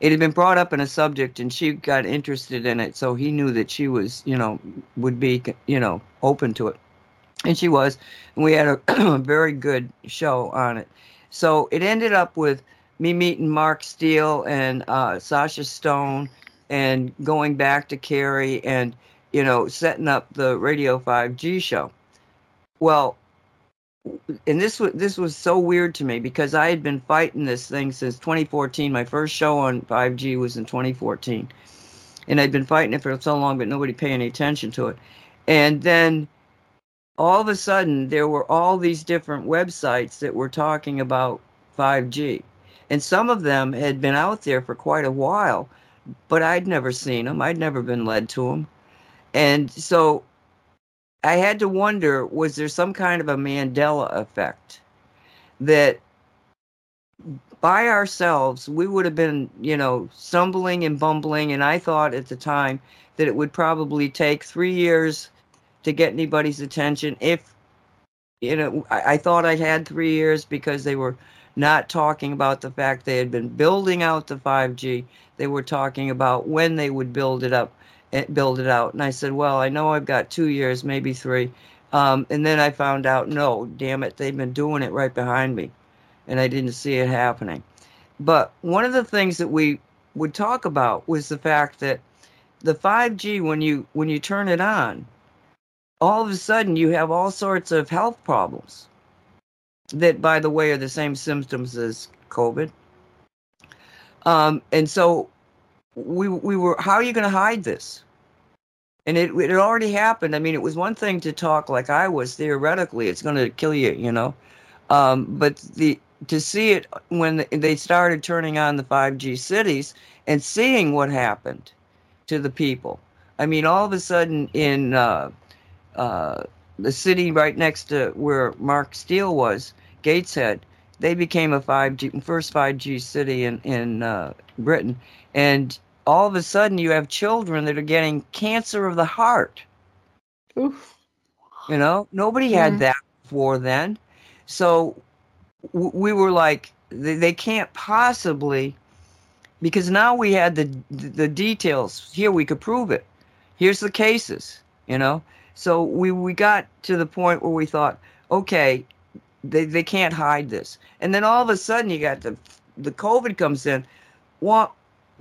It had been brought up in a subject, and she got interested in it. So he knew that she was, you know, would be, you know, open to it, and she was. And we had a [CLEARS THROAT] very good show on it. So it ended up with me meeting Mark Steele and uh, Sasha Stone and going back to Kerry and, you know, setting up the Radio 5G show. Well, and this was this was so weird to me because I had been fighting this thing since 2014. My first show on 5G was in 2014, and I'd been fighting it for so long, but nobody paid any attention to it. And then all of a sudden, there were all these different websites that were talking about 5G, and some of them had been out there for quite a while, but I'd never seen them. I'd never been led to them. And so I had to wonder was there some kind of a Mandela effect that by ourselves we would have been, you know, stumbling and bumbling. And I thought at the time that it would probably take three years to get anybody's attention. If, you know, I, I thought I had three years because they were not talking about the fact they had been building out the 5G. They were talking about when they would build it up, eh, build it out. And I said, well, I know I've got two years, maybe three. Um, and then I found out, no, damn it, they've been doing it right behind me, and I didn't see it happening. But one of the things that we would talk about was the fact that the 5G, when you when you turn it on, all of a sudden you have all sorts of health problems that, by the way, are the same symptoms as COVID. Um, and so we we were, how are you going to hide this? And it it already happened. I mean, it was one thing to talk like I was theoretically, it's going to kill you, you know. Um, but the to see it when they started turning on the 5G cities and seeing what happened to the people. I mean, all of a sudden in uh, uh, the city right next to where Mark Steele was, Gateshead, they became a 5G first 5G city in in uh, Britain, and all of a sudden you have children that are getting cancer of the heart. Oof. You know, nobody had that before then, so w- we were like, they, they can't possibly, because now we had the the details here. We could prove it. Here's the cases. You know, so we we got to the point where we thought, okay, they they can't hide this. And then all of a sudden you got the the COVID comes in. What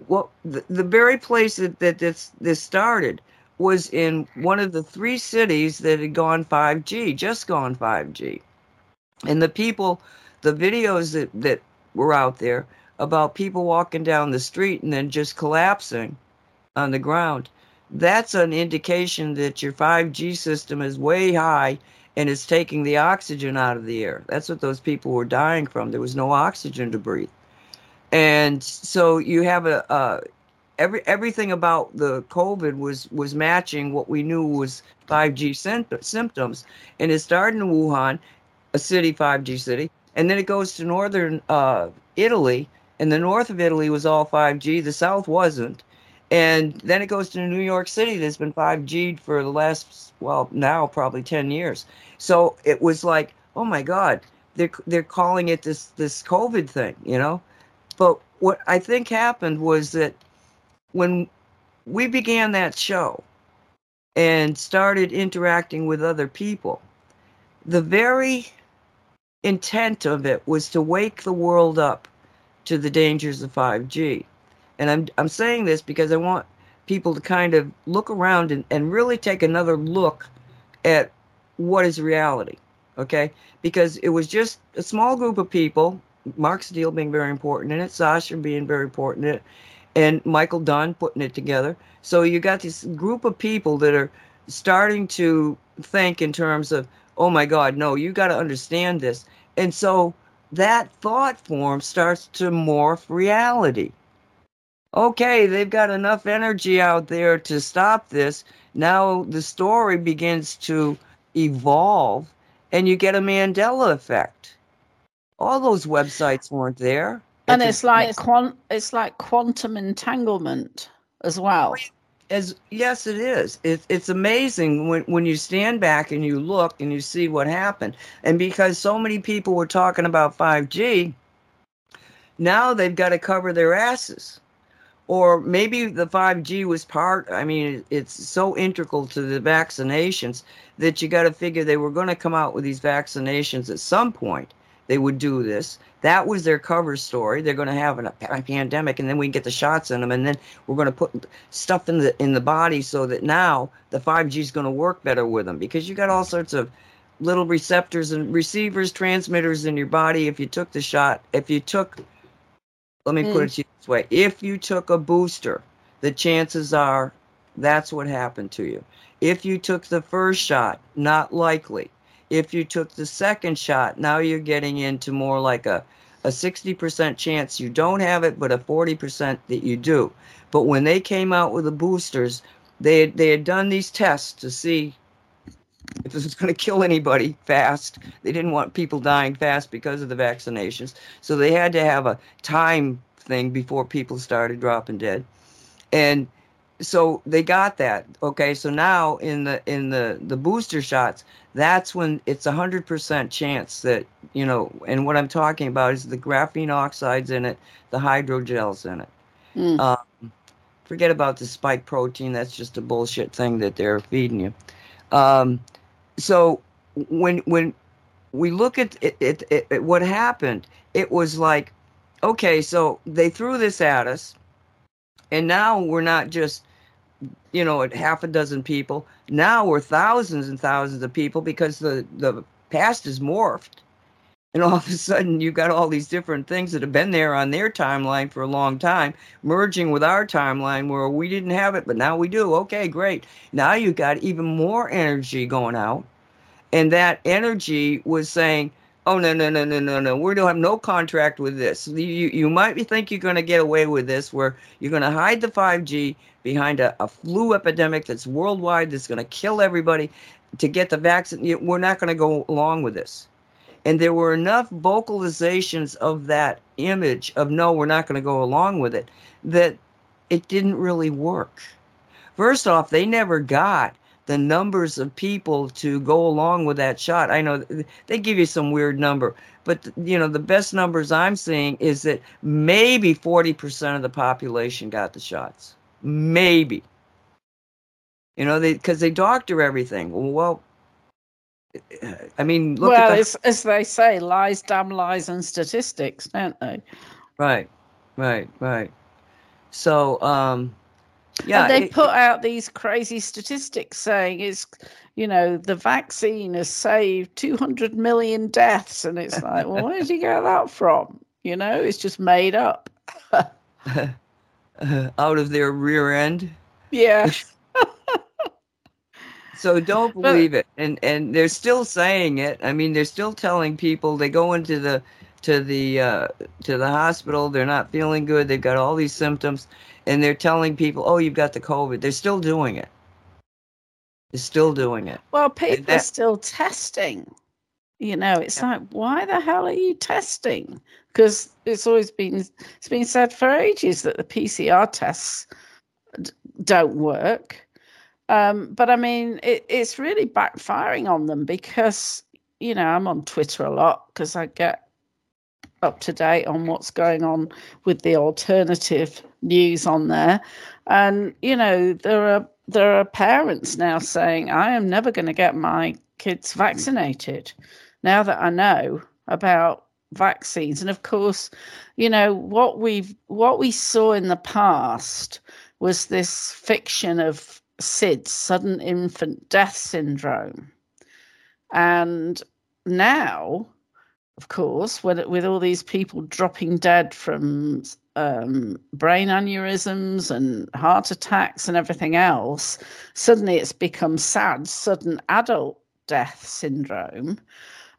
what the, the very place that, that this this started was in one of the three cities that had gone 5G, just gone 5G. And the people, the videos that, that were out there about people walking down the street and then just collapsing on the ground, that's an indication that your 5G system is way high and it's taking the oxygen out of the air. That's what those people were dying from. There was no oxygen to breathe. And so you have a, every everything about the COVID was was matching what we knew was 5G symptoms, and it started in Wuhan, a city 5G city, and then it goes to northern uh, Italy, and the north of Italy was all 5G, the south wasn't, and then it goes to New York City that's been 5G for the last well now probably 10 years. So it was like, oh my God, they're they're calling it this this COVID thing, you know. But what I think happened was that when we began that show and started interacting with other people, the very intent of it was to wake the world up to the dangers of 5G. And I'm I'm saying this because I want people to kind of look around and, and really take another look at what is reality. Okay? Because it was just a small group of people, Mark Steele being very important in it, Sasha being very important in it, and Michael Dunn putting it together. So you got this group of people that are starting to think in terms of, oh my God, no, you got to understand this. And so that thought form starts to morph reality. Okay, they've got enough energy out there to stop this. Now the story begins to evolve and you get a Mandela effect. All those websites weren't there. And it's, it's like quant it's like quantum entanglement as well. As yes it is. It, it's amazing when, when you stand back and you look and you see what happened. And because so many people were talking about 5g now they've got to cover their asses. Or maybe the 5g was part i mean it's so integral to the vaccinations that you got to figure they were going to come out with these vaccinations at some point they would do this. That was their cover story. They're going to have a pandemic, and then we get the shots in them, and then we're going to put stuff in the in the body so that now the 5G is going to work better with them because you got all sorts of little receptors and receivers, transmitters in your body. If you took the shot, if you took, let me mm. put it to you this way: if you took a booster, the chances are that's what happened to you. If you took the first shot, not likely if you took the second shot, now you're getting into more like a, a 60% chance you don't have it, but a 40% that you do. But when they came out with the boosters, they had, they had done these tests to see if this was going to kill anybody fast. They didn't want people dying fast because of the vaccinations. So they had to have a time thing before people started dropping dead. And so they got that. Okay, so now in the in the the booster shots, that's when it's a hundred percent chance that you know. And what I'm talking about is the graphene oxides in it, the hydrogels in it. Mm. Um, forget about the spike protein. That's just a bullshit thing that they're feeding you. Um, so when when we look at it, it, it, it, what happened, it was like, okay, so they threw this at us, and now we're not just you know, at half a dozen people. Now we're thousands and thousands of people because the, the past is morphed. And all of a sudden, you've got all these different things that have been there on their timeline for a long time, merging with our timeline where we didn't have it, but now we do. Okay, great. Now you've got even more energy going out. And that energy was saying, oh, no, no, no, no, no, no. We don't have no contract with this. You, you might think you're going to get away with this where you're going to hide the 5G, behind a, a flu epidemic that's worldwide that's going to kill everybody to get the vaccine. We're not going to go along with this. And there were enough vocalizations of that image of no, we're not going to go along with it that it didn't really work. First off, they never got the numbers of people to go along with that shot. I know they give you some weird number, but you know the best numbers I'm seeing is that maybe 40% of the population got the shots. Maybe. You know, they because they doctor everything. Well, I mean, look well, at the, as they say, lies, damn lies, and statistics, don't they? Right, right, right. So, um, yeah, and they it, put out these crazy statistics saying it's, you know, the vaccine has saved 200 million deaths, and it's like, well, where did you get that from? You know, it's just made up. uh, [LAUGHS] out of their rear end. Yeah. [LAUGHS] so don't believe but, it. And and they're still saying it. I mean, they're still telling people they go into the to the uh, to the hospital. They're not feeling good. They've got all these symptoms, and they're telling people, "Oh, you've got the COVID." They're still doing it. They're still doing it. Well, people that, are still testing. You know, it's yeah. like, why the hell are you testing? Because it's always been it's been said for ages that the PCR tests d- don't work. Um, but I mean, it, it's really backfiring on them because you know I'm on Twitter a lot because I get up to date on what's going on with the alternative news on there. And, you know, there are there are parents now saying, I am never going to get my kids vaccinated now that I know about vaccines. And of course, you know, what we've what we saw in the past was this fiction of SIDS, sudden infant death syndrome. And now of course, with, with all these people dropping dead from um, brain aneurysms and heart attacks and everything else, suddenly it's become sad, sudden adult death syndrome.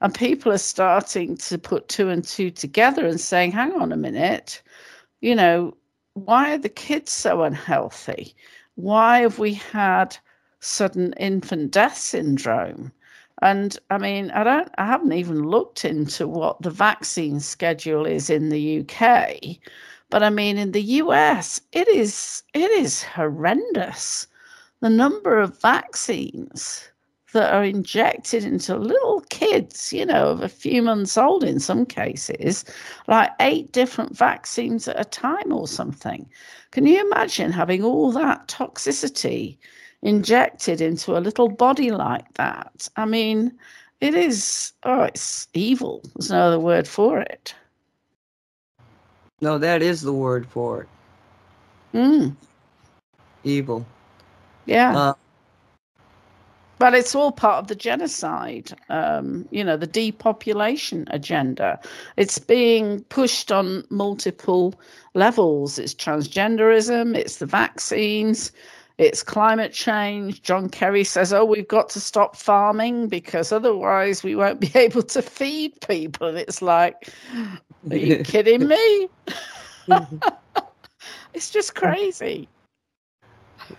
And people are starting to put two and two together and saying, hang on a minute, you know, why are the kids so unhealthy? Why have we had sudden infant death syndrome? And I mean, I don't, I haven't even looked into what the vaccine schedule is in the UK, but I mean, in the US, it is, it is horrendous. The number of vaccines that are injected into little kids, you know, of a few months old in some cases, like eight different vaccines at a time or something. Can you imagine having all that toxicity injected into a little body like that. I mean, it is, oh, it's evil. There's no other word for it. No, that is the word for it. Mm. Evil. Yeah. Uh, but it's all part of the genocide, um, you know, the depopulation agenda. It's being pushed on multiple levels. It's transgenderism, it's the vaccines, it's climate change. John Kerry says, oh, we've got to stop farming because otherwise we won't [LAUGHS] be able to feed people. And it's like, are you [LAUGHS] kidding me? Mm-hmm. [LAUGHS] it's just crazy.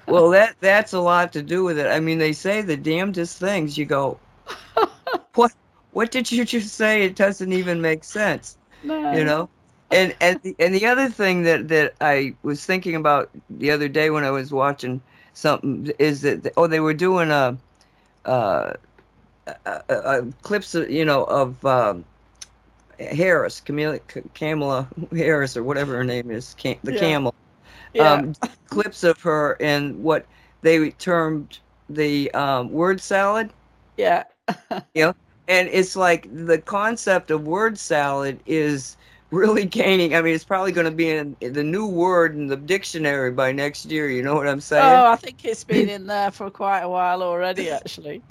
well, that that's a lot to do with it. I mean, they say the damnedest things. You go, what? What did you just say? It doesn't even make sense. No. You know. And and the, and the other thing that that I was thinking about the other day when I was watching something is that oh they were doing a, uh, a, a, a clips of, you know of um, Harris Camilla Kamala [LAUGHS] Harris or whatever her name is Cam, the yeah. camel yeah. Um, [LAUGHS] clips of her and what they termed the um, word salad yeah [LAUGHS] you know and it's like the concept of word salad is really gaining. I mean, it's probably going to be in, in, the new word in the dictionary by next year. You know what I'm saying? Oh, I think it's been in there for quite a while already, actually.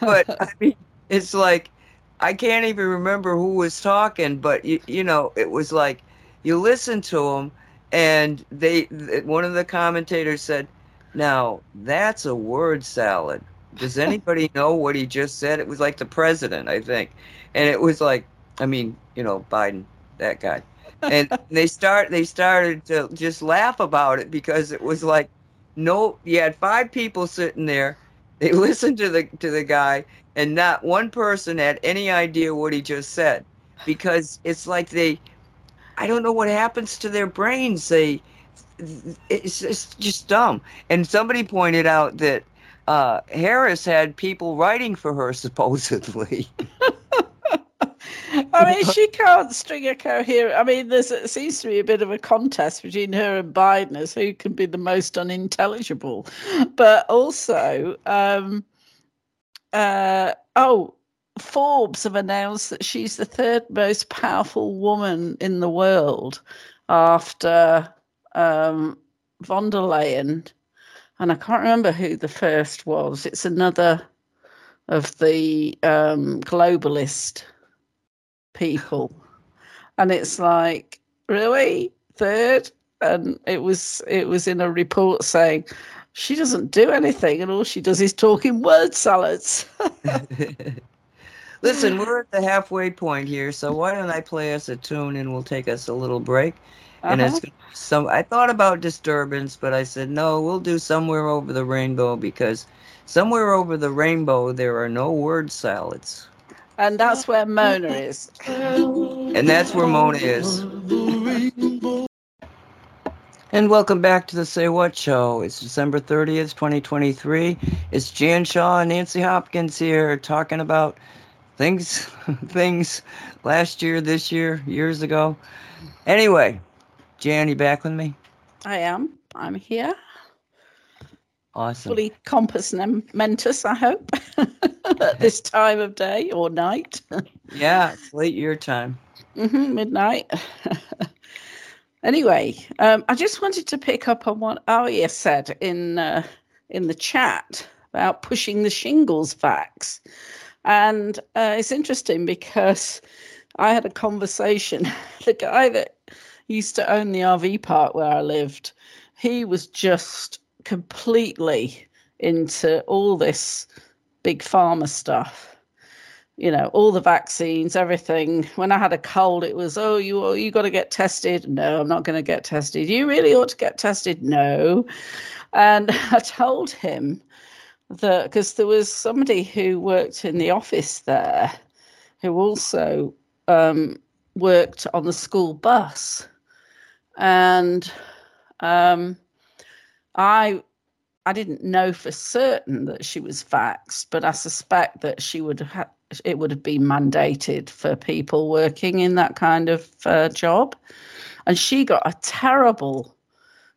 but [LAUGHS] I mean, it's like I can't even remember who was talking, but you, you know, it was like you listen to them, and they one of the commentators said, "Now that's a word salad." Does anybody [LAUGHS] know what he just said? It was like the president, I think, and it was like, I mean, you know, Biden that guy. [LAUGHS] And they start they started to just laugh about it because it was like no you had five people sitting there. They [LAUGHS] listened to the to the guy and not one person had any idea what he just said because it's like they I don't know what happens to their brains. They it's, it's just dumb. And somebody pointed out that uh, Harris had people writing for her [LAUGHS] supposedly. I mean, she can't string a coherent. I mean, there seems to be a bit of a contest between her and Biden as who can be the most unintelligible. But also, um, uh, oh, Forbes have announced that she's the third most powerful woman in the world after um, von der Leyen, and I can't remember who the first was. It's another of the um, globalist people. And it's like, really? Third? And it was it was in a report saying she doesn't do anything and all she does is talk in word salads. [LAUGHS] Listen, we're at the halfway point here, so why don't I play us a tune and we'll take us a little break? Uh-huh. And it's some. I thought about disturbance, but I said no. We'll do somewhere over the rainbow because somewhere over the rainbow there are no word salads. And that's where Mona is. And that's where Mona is. And welcome back to the Say What Show. It's December 30th, 2023. It's Jan Shaw and Nancy Hopkins here talking about things [LAUGHS] things last year, this year, years ago. Anyway, Jan, you back with me? I am. I'm here. Awesome. Fully compos and mentis, I hope, [LAUGHS] at this time of day or night. [LAUGHS] yeah, it's late your time. Mm-hmm, midnight. [LAUGHS] Anyway, um, I just wanted to pick up on what Aria said in uh, in the chat about pushing the shingles vax, and uh, it's interesting because I had a conversation. The guy that used to own the RV park where I lived, he was just completely into all this big pharma stuff. You know all the vaccines everything. When i had a cold it was oh you oh, you got to get tested. No i'm not going to get tested. You really ought to get tested. No. And [LAUGHS] i told him that because there was somebody who worked in the office there who also um, worked on the school bus. And um, i I didn't know for certain that she was vaxxed, but I suspect that she would have it would have been mandated for people working in that kind of uh, job. And she got a terrible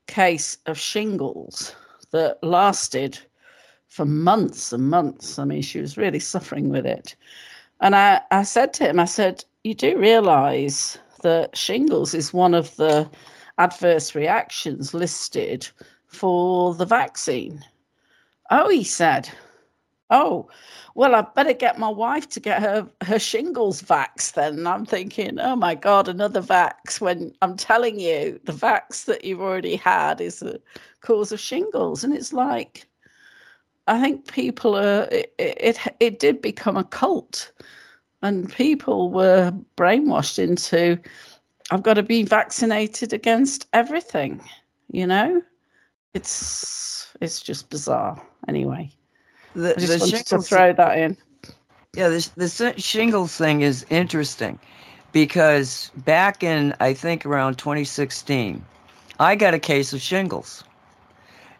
case of shingles that lasted for months and months. I mean, she was really suffering with it. And I, I said to him, I said, You do realize that shingles is one of the adverse reactions listed for the vaccine? Oh, he said, Oh, well, I better get my wife to get her, her shingles vax then. And I'm thinking, oh my God, another vax. When I'm telling you, the vax that you've already had is a cause of shingles. And it's like, I think people are, it, it, it did become a cult. And people were brainwashed into, I've got to be vaccinated against everything, you know? It's, it's just bizarre. Anyway the, I just the wanted to throw that in. Yeah, this the shingles thing is interesting because back in I think around 2016, I got a case of shingles,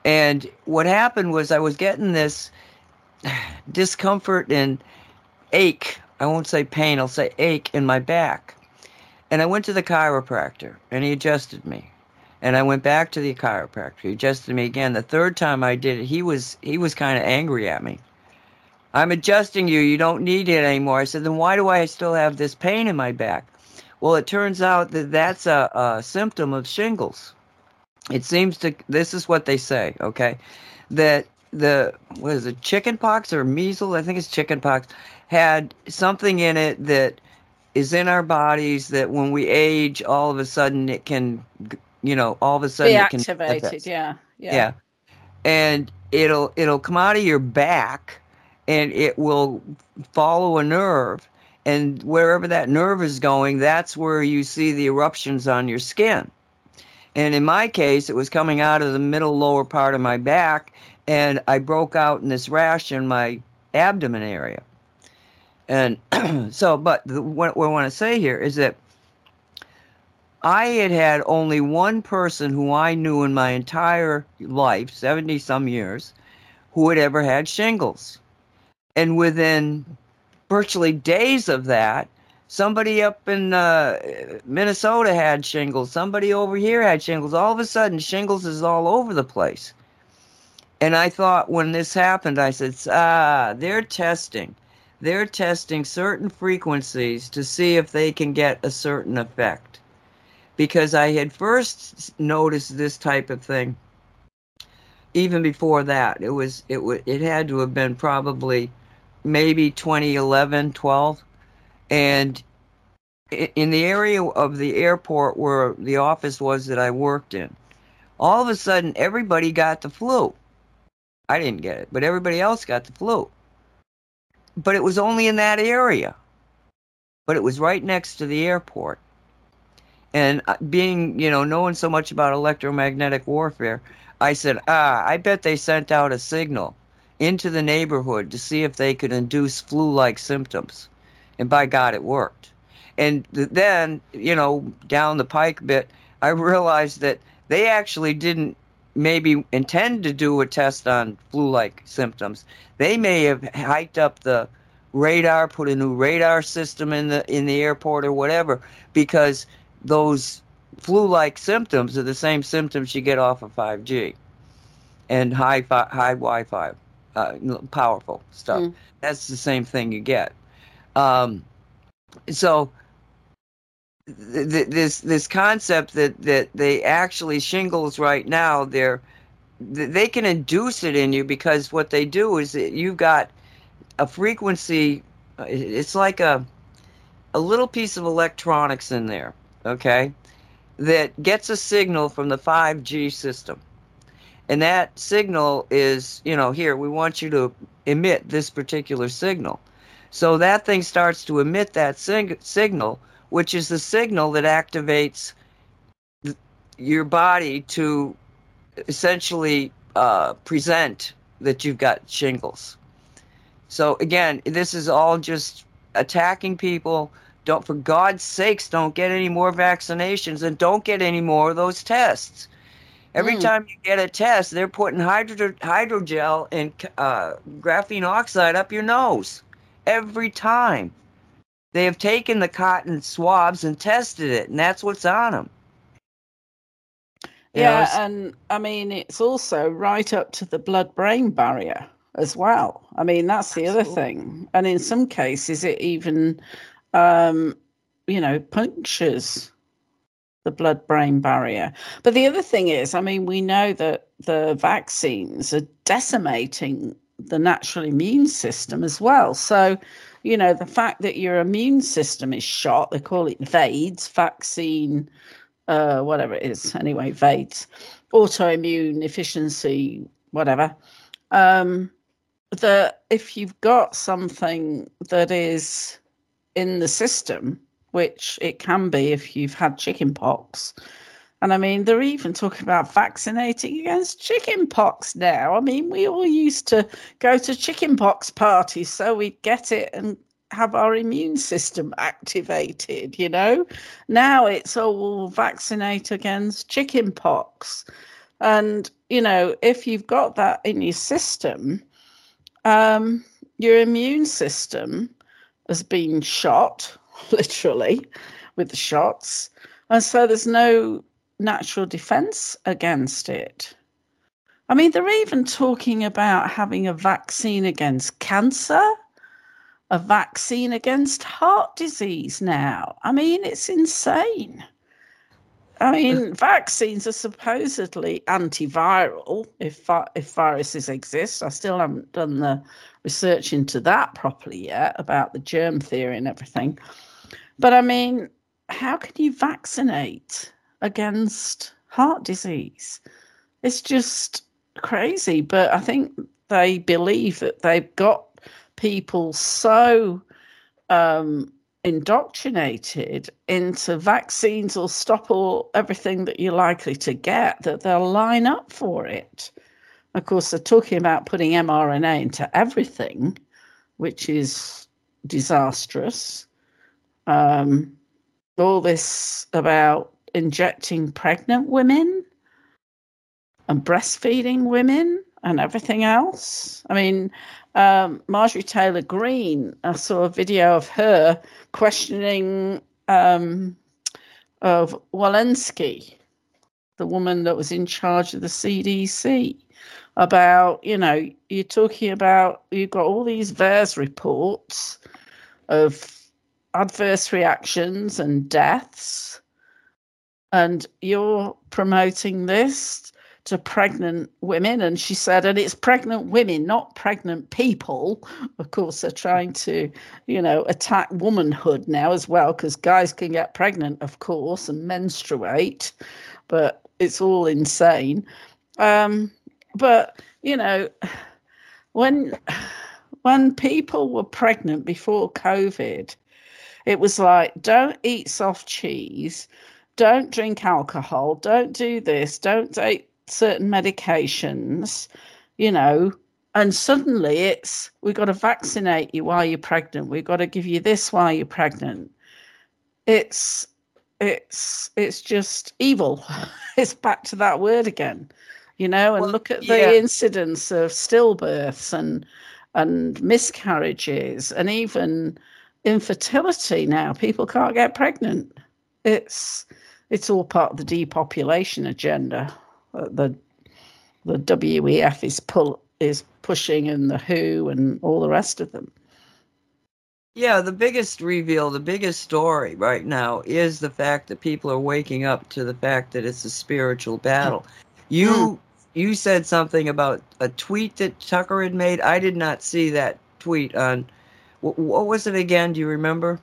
and what happened was I was getting this [SIGHS] discomfort and ache. I won't say pain. I'll say ache in my back, and I went to the chiropractor, and he adjusted me. And I went back to the chiropractor. He adjusted me again. The third time I did it, he was he was kind of angry at me. I'm adjusting you. You don't need it anymore. I said, then why do I still have this pain in my back? Well, it turns out that that's a, a symptom of shingles. It seems to. This is what they say. Okay, that the what is it, chicken pox or measles? I think it's chicken pox. Had something in it that is in our bodies that when we age, all of a sudden it can you know, all of a sudden be activated. Yeah, yeah, yeah, and it'll it'll come out of your back, and it will follow a nerve, and wherever that nerve is going, that's where you see the eruptions on your skin. And in my case, it was coming out of the middle lower part of my back, and I broke out in this rash in my abdomen area. And [CLEARS THROAT] so, but the, what, what I want to say here is that I had had only one person who I knew in my entire life, 70 some years, who had ever had shingles. And within virtually days of that, somebody up in uh, Minnesota had shingles, somebody over here had shingles. All of a sudden, shingles is all over the place. And I thought when this happened, I said, ah, they're testing. They're testing certain frequencies to see if they can get a certain effect because I had first noticed this type of thing even before that. It was it w- it had to have been probably maybe 2011, 12 and in the area of the airport where the office was that I worked in, all of a sudden everybody got the flu. I didn't get it, but everybody else got the flu. but it was only in that area. But it was right next to the airport. And uh, being, you know, knowing so much about electromagnetic warfare, I said, ah, I bet they sent out a signal into the neighborhood to see if they could induce flu like symptoms. And by God, it worked. And then, you know, down the pike bit, I [LAUGHS] realized that they actually didn't maybe intend to do a test on flu like symptoms. They may have hiked up the radar, put a new radar system in the in the airport or whatever, because those flu-like symptoms are the same symptoms you get off of 5G and high fi- high Wi-Fi, uh, powerful stuff. Mm. That's the same thing you get. Um, so th- th- this this concept that that they actually shingles right now they're they can induce it in you because what they do is that you've got a frequency uh, it's like a a little piece of electronics in there okay that gets a signal from the 5G system. And that signal is, you know, here, we want you to emit this particular signal. So that thing starts to emit that sig- signal, which is the signal that activates th- your body to essentially uh, present that you've got shingles. So again, this is all just attacking people don't, for God's sakes, don't get any more vaccinations and don't get any more of those tests. Every mm. time you get a test, they're putting hydro, hydrogel and uh, graphene oxide up your nose. Every time. They have taken the cotton swabs and tested it, and that's what's on them. You yeah, know, and I mean, it's also right up to the blood brain barrier as well. I mean, that's the Absolutely. other thing. And in some cases, it even um, you know, punctures the blood brain barrier. But the other thing is, I mean, we know that the vaccines are decimating the natural immune system as well. So, you know, the fact that your immune system is shot, they call it VAIDS, vaccine, uh, whatever it is, anyway, VAIDS, autoimmune efficiency, whatever. Um, that if you've got something that is in the system, which it can be if you've had chickenpox. And I mean, they're even talking about vaccinating against chickenpox now. I mean, we all used to go to chickenpox parties so we'd get it and have our immune system activated, you know? Now it's all vaccinate against chickenpox. And, you know, if you've got that in your system, um, your immune system has been shot, [LAUGHS] literally, with the shots. And so there's no natural defense against it. I mean, they're even talking about having a vaccine against cancer, a vaccine against heart disease now. I mean, it's insane. I mean, [LAUGHS] vaccines are supposedly antiviral if if viruses exist. I still haven't done the research into that properly yet about the germ theory and everything. But I mean, how can you vaccinate against heart disease? It's just crazy. But I think they believe that they've got people so um, indoctrinated into vaccines will stop all everything that you're likely to get that they'll line up for it. Of course, they're talking about putting mRNA into everything, which is disastrous. Um, all this about injecting pregnant women and breastfeeding women and everything else. I mean, um, Marjorie Taylor Greene, I saw a video of her questioning um, of Walensky, the woman that was in charge of the CDC, about, you know, you're talking about, you've got all these VAERS reports of adverse reactions and deaths, and you're promoting this to pregnant women. And she said, and it's pregnant women, not pregnant people. Of course, they're trying to, you know, attack womanhood now as well, because guys can get pregnant, of course, and menstruate, but it's all insane. Um, but, you know, when when people were pregnant before COVID, it was like, don't eat soft cheese, don't drink alcohol, don't do this, don't take certain medications, you know. And suddenly it's, we've got to vaccinate you while you're pregnant. We've got to give you this while you're pregnant. It's, it's, it's just evil. [LAUGHS] it's back to that word again, you know, and well, look at the yeah. incidence of stillbirths and, and miscarriages and even infertility now. People can't get pregnant. It's it's all part of the depopulation agenda. Uh, the the WEF is pull is pushing, and the WHO and all the rest of them. Yeah, the biggest reveal, the biggest story right now is the fact that people are waking up to the fact that it's a spiritual battle. You mm. You said something about a tweet that Tucker had made. I did not see that tweet on what, what was it again? Do you remember?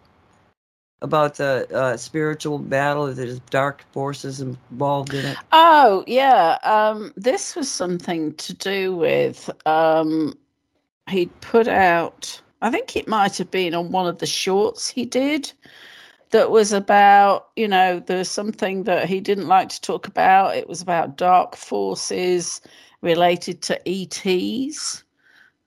About the uh, spiritual battle, there's dark forces involved in it. Oh yeah, um, this was something to do with um, he'd put out. I think it might have been on one of the shorts he did that was about, you know, there's something that he didn't like to talk about. It was about dark forces related to ETs.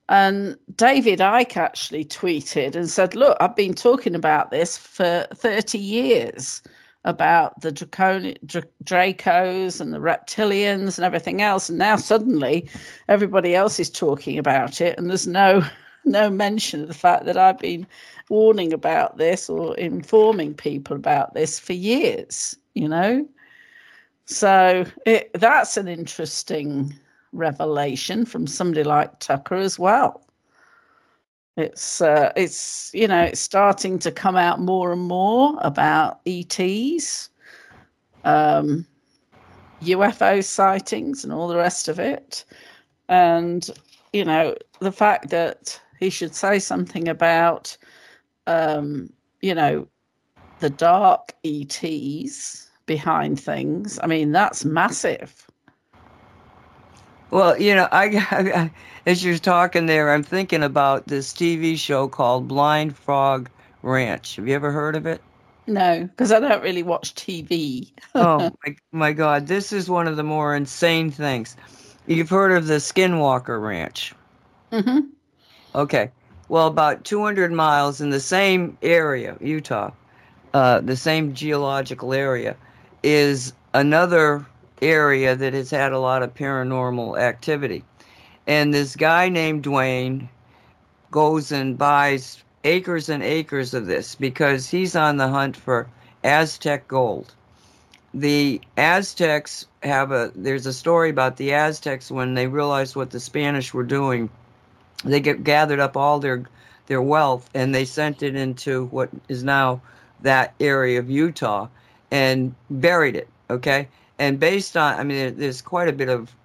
And David Icke actually tweeted and said, Look, I've been talking about this for 30 years about the Draconi- Dr- Dracos and the reptilians and everything else. And now suddenly everybody else is talking about it. And there's no, no mention of the fact that I've been warning about this or informing people about this for years, you know? So it, that's an interesting revelation from somebody like Tucker as well. It's uh, it's you know it's starting to come out more and more about ETs, um, UFO sightings, and all the rest of it. And you know the fact that he should say something about um, you know the dark ETs behind things. I mean that's massive. Well, you know, I, [LAUGHS] I, as you're talking there, I'm thinking about this TV show called Blind Frog Ranch. Have you ever heard of it? No, because I don't really watch TV. [LAUGHS] oh my, my God, this is one of the more insane things. You've heard of the Skinwalker Ranch? Mm-hmm. Okay. Well, about 200 miles in the same area, Utah, uh, the same geological area, is another area that has had a lot of paranormal activity. And this guy named Dwayne goes and buys acres and acres of this because he's on the hunt for Aztec gold. The Aztecs have a there's a story about the Aztecs when they realized what the Spanish were doing. They get gathered up all their their wealth and they sent it into what is now that area of Utah and buried it. Okay, and based on, I mean, there's quite a bit of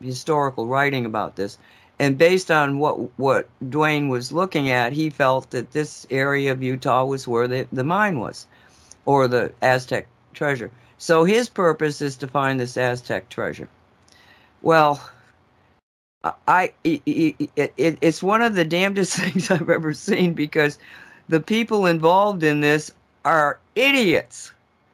historical writing about this. And based on what what Dwayne was looking at, he felt that this area of Utah was where the, the mine was, or the Aztec treasure. So his purpose is to find this Aztec treasure. Well, I it, it, it, it's one of the damnedest [LAUGHS] things I've ever seen because the people involved in this are idiots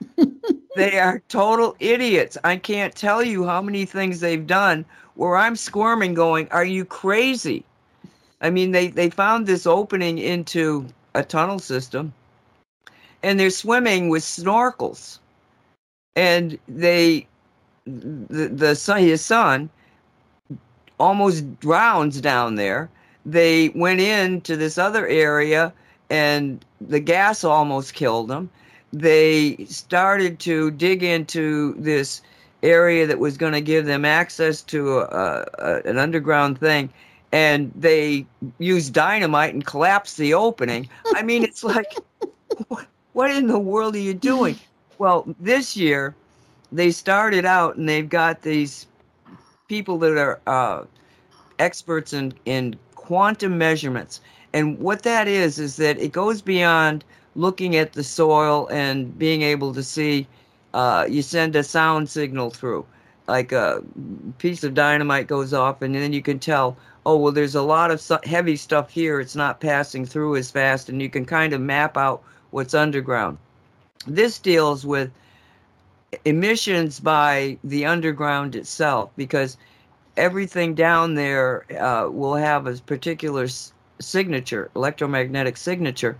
[LAUGHS] they are total idiots. I can't tell you how many things they've done where I'm squirming, going, Are you crazy? I mean, they, they found this opening into a tunnel system and they're swimming with snorkels. And they, the, the son, his son, almost drowns down there. They went into this other area and the gas almost killed them. they started to dig into this area that was going to give them access to a, a, an underground thing and they used dynamite and collapsed the opening i mean it's like what, [LAUGHS] what in the world are you doing [LAUGHS] well this year they started out and they've got these people that are uh, experts in, in quantum measurements and what that is is that it goes beyond looking at the soil and being able to see. Uh, you send a sound signal through. like a piece of dynamite goes off, and then you can tell, oh well, there's a lot of heavy stuff here. It's not passing through as fast, and you can kind of map out what's underground. This deals with emissions by the underground itself because everything down there uh, will have a particular s- signature, electromagnetic signature,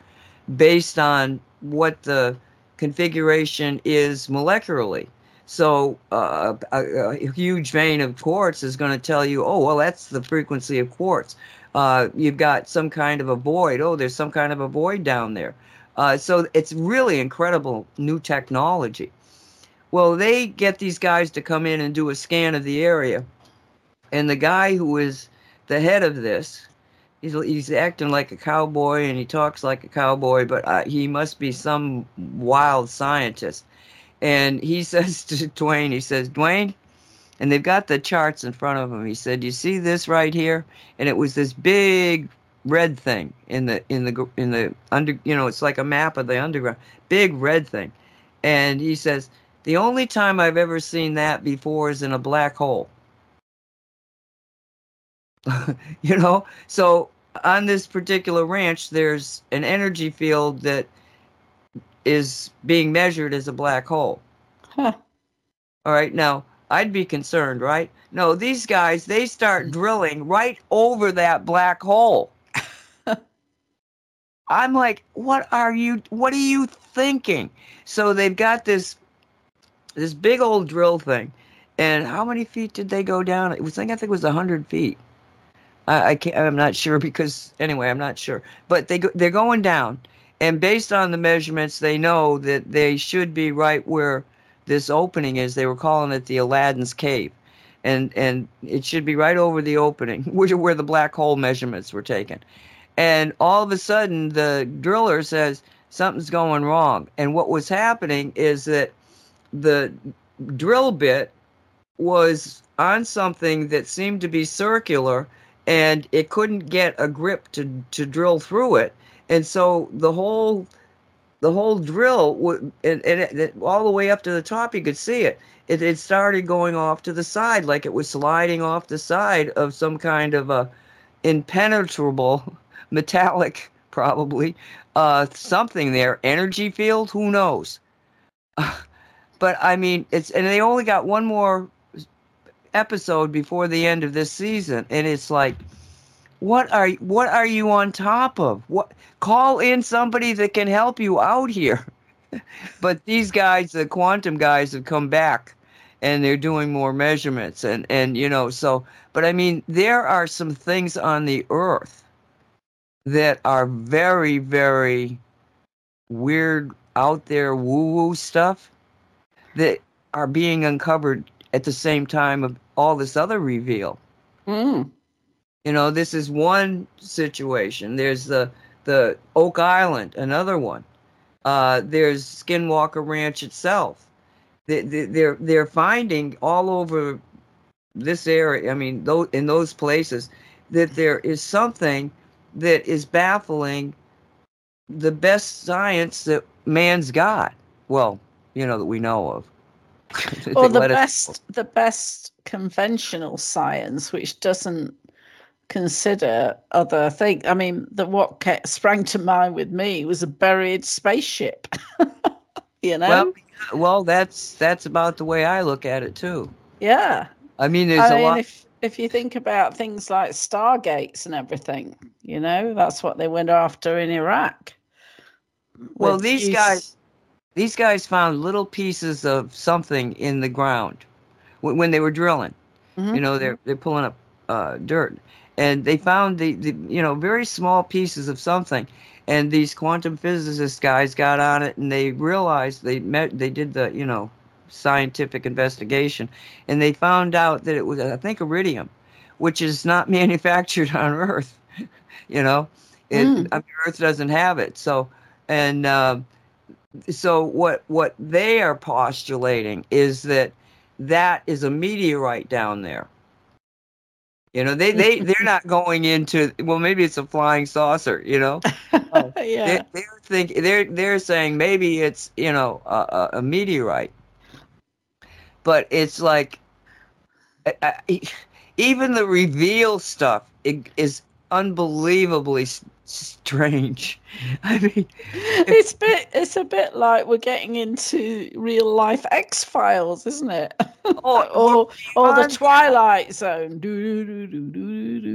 based on what the configuration is molecularly. So uh, a, a, huge vein of quartz is going to tell you, oh, well, that's the frequency of quartz. Uh, you've got some kind of a void. Oh, there's some kind of a void down there. Uh, so it's really incredible new technology. Well, they get these guys to come in and do a scan of the area. And the guy who is the head of this, he's, he's acting like a cowboy and he talks like a cowboy, but uh, he must be some wild scientist and he [LAUGHS] says to Dwayne, he says, Dwayne, and they've got the charts in front of him. He said, "You see this right here?" And it was this big red thing in the in the in the under. You know, it's like a map of the underground. Big red thing, and he says, "The only time I've ever seen that before is in a black hole." [LAUGHS] you know, so on this particular ranch, there's an energy field that is being measured as a black hole. Huh. All right, now I'd be concerned, right? No, these guys, they start mm. drilling right over that black hole. [LAUGHS] I'm like, what are you what are you thinking? So they've got this this big old drill thing. And how many feet did they go down? It was I think it was hundred feet. I, I can't I'm not sure [LAUGHS] because anyway, I'm not sure. But they go, they're going down and based on the measurements, they know that they should be right where this opening is. They were calling it the Aladdin's Cave, and and it should be right over the opening, [LAUGHS] which where the black hole measurements were taken. And all of a sudden, the driller says something's going wrong. And what was happening is that the drill bit was on something that seemed to be circular, and it couldn't get a grip to to drill through it. And so the whole the whole drill and, and it, it, all the way up to the top you could see it. it it started going off to the side like it was sliding off the side of some kind of a impenetrable [LAUGHS] metallic probably uh something there. Energy field? Who knows [LAUGHS] but i mean it's and they only got one more episode before the end of this season and it's like what are what are you on top of? What call in somebody that can help you out here. [LAUGHS] but these guys, the quantum guys, have come back and they're doing more measurements and and you know so but I mean there are some things on the earth that are very very weird out there woo woo stuff that are being uncovered at the same time of all this other reveal. Mm. You know, this is one situation. There's the the Oak Island, another one. Uh, there's Skinwalker Ranch itself. They, they're they're finding all over this area. I mean, those in those places that there is something that is baffling the best science that man's got. Well, you know that we know of. [LAUGHS] or the best, the best conventional science, which doesn't consider other things. I mean, the what kept, sprang to mind with me was a buried spaceship. [LAUGHS] you know. Well, well, that's that's about the way I look at it too. Yeah. I mean, there's I a mean, lot. If, if you think about things like stargates and everything, you know, that's what they went after in Iraq. Well, these guys, these guys found little pieces of something in the ground when, when they were drilling. Mm-hmm. You know, they're they're pulling up uh, dirt, and they found the, the you know very small pieces of something and these quantum physicist guys got on it and they realized they met they did the you know scientific investigation and they found out that it was i think iridium which is not [LAUGHS] manufactured on earth [LAUGHS] you know it, mm. I mean, earth doesn't have it so and uh, so what what they are postulating is that that is a meteorite down there you know, they they they're not [LAUGHS] going into well, maybe it's a flying saucer. You know, [LAUGHS] oh, yeah. They, are think they're they're saying maybe it's you know a, a meteorite, but it's like I, even the reveal stuff is unbelievably strange. [LAUGHS] I mean, it's bit it's a bit like we're getting into real life X Files, isn't it? [LAUGHS] Oh, or or the Twilight Zone.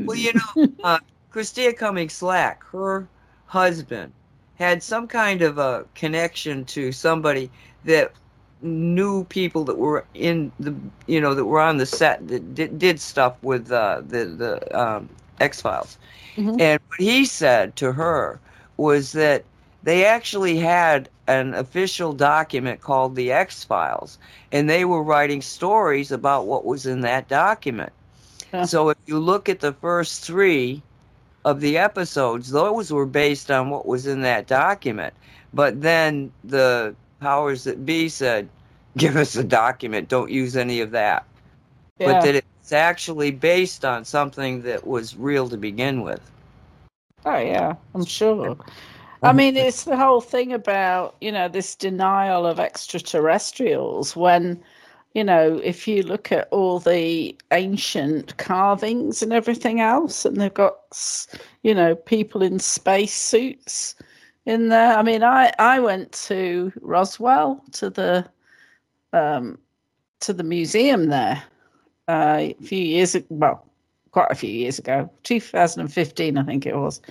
Well, you know, uh, Christia Cummings Slack, her husband had some kind of a connection to somebody that knew people that were in the you know that were on the set that did, did stuff with uh, the the um, X Files Mm-hmm. And what he said to her was that they actually had an official document called the X Files, and they were writing stories about what was in that document. So if you look at the first three of the episodes, those were based on what was in that document. But then the powers that be said, give us a document, don't use any of that. Yeah. But that it's actually based on something that was real to begin with. Oh yeah, I'm sure. I mean, it's the whole thing about you know this denial of extraterrestrials. When you know, if you look at all the ancient carvings and everything else, and they've got you know people in space suits in there. I mean, I I went to Roswell to the um to the museum there uh, a few years ago. Well, quite a few years ago, 2015, I think it was.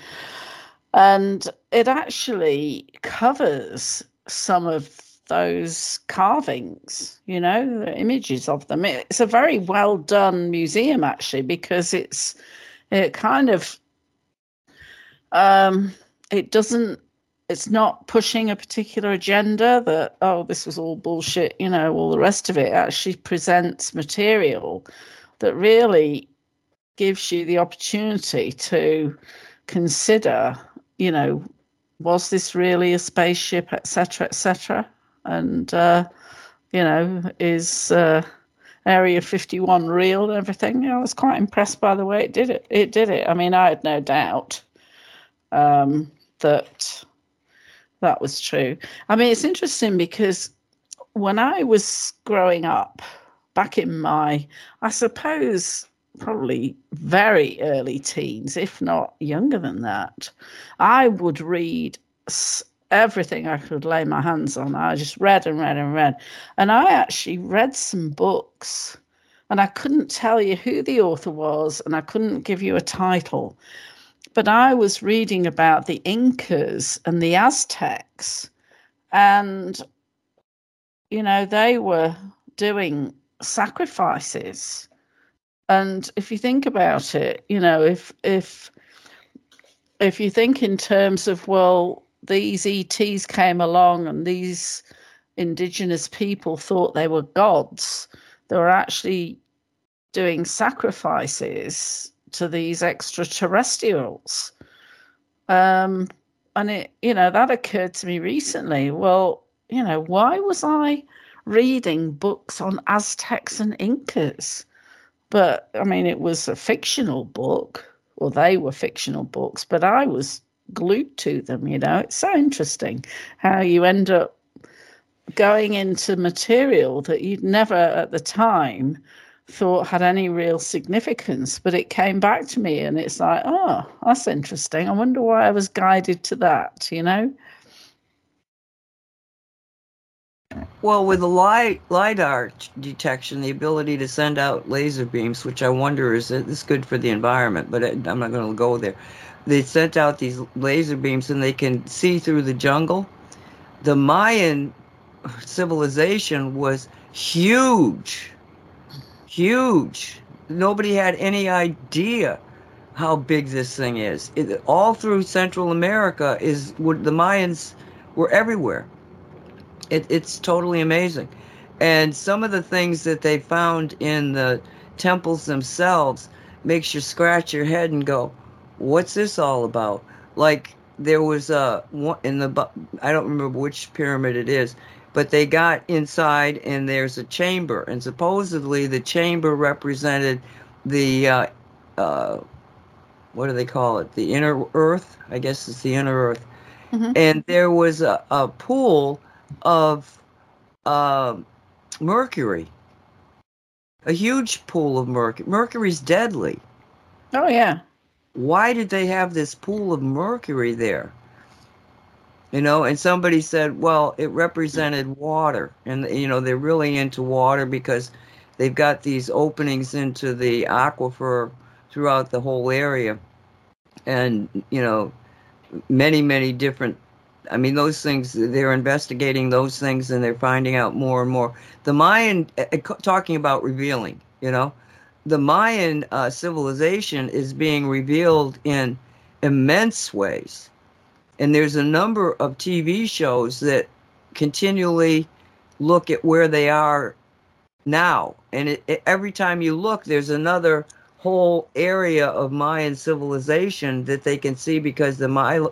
And it actually covers some of those carvings, you know, images of them. It's a very well done museum, actually, because it's, it kind of, um, it doesn't, it's not pushing a particular agenda that, oh, this was all bullshit, you know, all the rest of it. actually presents material that really gives you the opportunity to consider, you know, was this really a spaceship, etc., etc., and uh, you know, is uh, Area 51 real and everything? You know, I was quite impressed by the way it did it. It did it. I mean, I had no doubt um, that that was true. I mean, it's interesting because when I was growing up, back in my, I suppose probably very early teens, if not younger than that, I would read everything I could lay my hands on. I just read and read and read. And I actually read some books, and I couldn't tell you who the author was, and I couldn't give you a title. But I was reading about the Incas and the Aztecs, and, you know, they were doing sacrifices. And if you think about it, you know, if if if you think in terms of well, these ETs came along and these indigenous people thought they were gods, they were actually doing sacrifices to these extraterrestrials. Um, and it, you know, that occurred to me recently. Well, you know, why was I reading books on Aztecs and Incas? But I mean, it was a fictional book, or they were fictional books, but I was glued to them, you know. It's so interesting how you end up going into material that you'd never at the time thought had any real significance, but it came back to me and it's like, oh, that's interesting. I wonder why I was guided to that, you know? Well, with the LIDAR detection, the ability to send out laser beams, which I wonder is this good for the environment, but I'm not going to go there. They sent out these laser beams and they can see through the jungle. The Mayan civilization was huge, huge. Nobody had any idea how big this thing is. It, all through Central America is the Mayans were everywhere it, it's totally amazing. And some of the things that they found in the temples themselves makes you scratch your head and go, "What's this all about?" Like there was uh, a in the I don't remember which pyramid it is, but they got inside and there's a chamber, and supposedly the chamber represented the uh, uh, what do they call it? The inner earth, I guess it's the inner earth. Mm-hmm. And there was a, a pool of uh, mercury a huge pool of mercury. Mercury's deadly. Oh yeah. Why did they have this pool of mercury there? You know, and somebody said, well, it represented water. And, you know, they're really into water because they've got these openings into the aquifer throughout the whole area. And, you know, many, many different I mean, those things, they're investigating those things and they're finding out more and more. The Mayan, uh, talking about revealing, you know, the Mayan uh, civilization is being revealed in immense ways. And there's a number of TV shows that continually look at where they are now. And it, it, every time you look, there's another whole area of Mayan civilization that they can see because the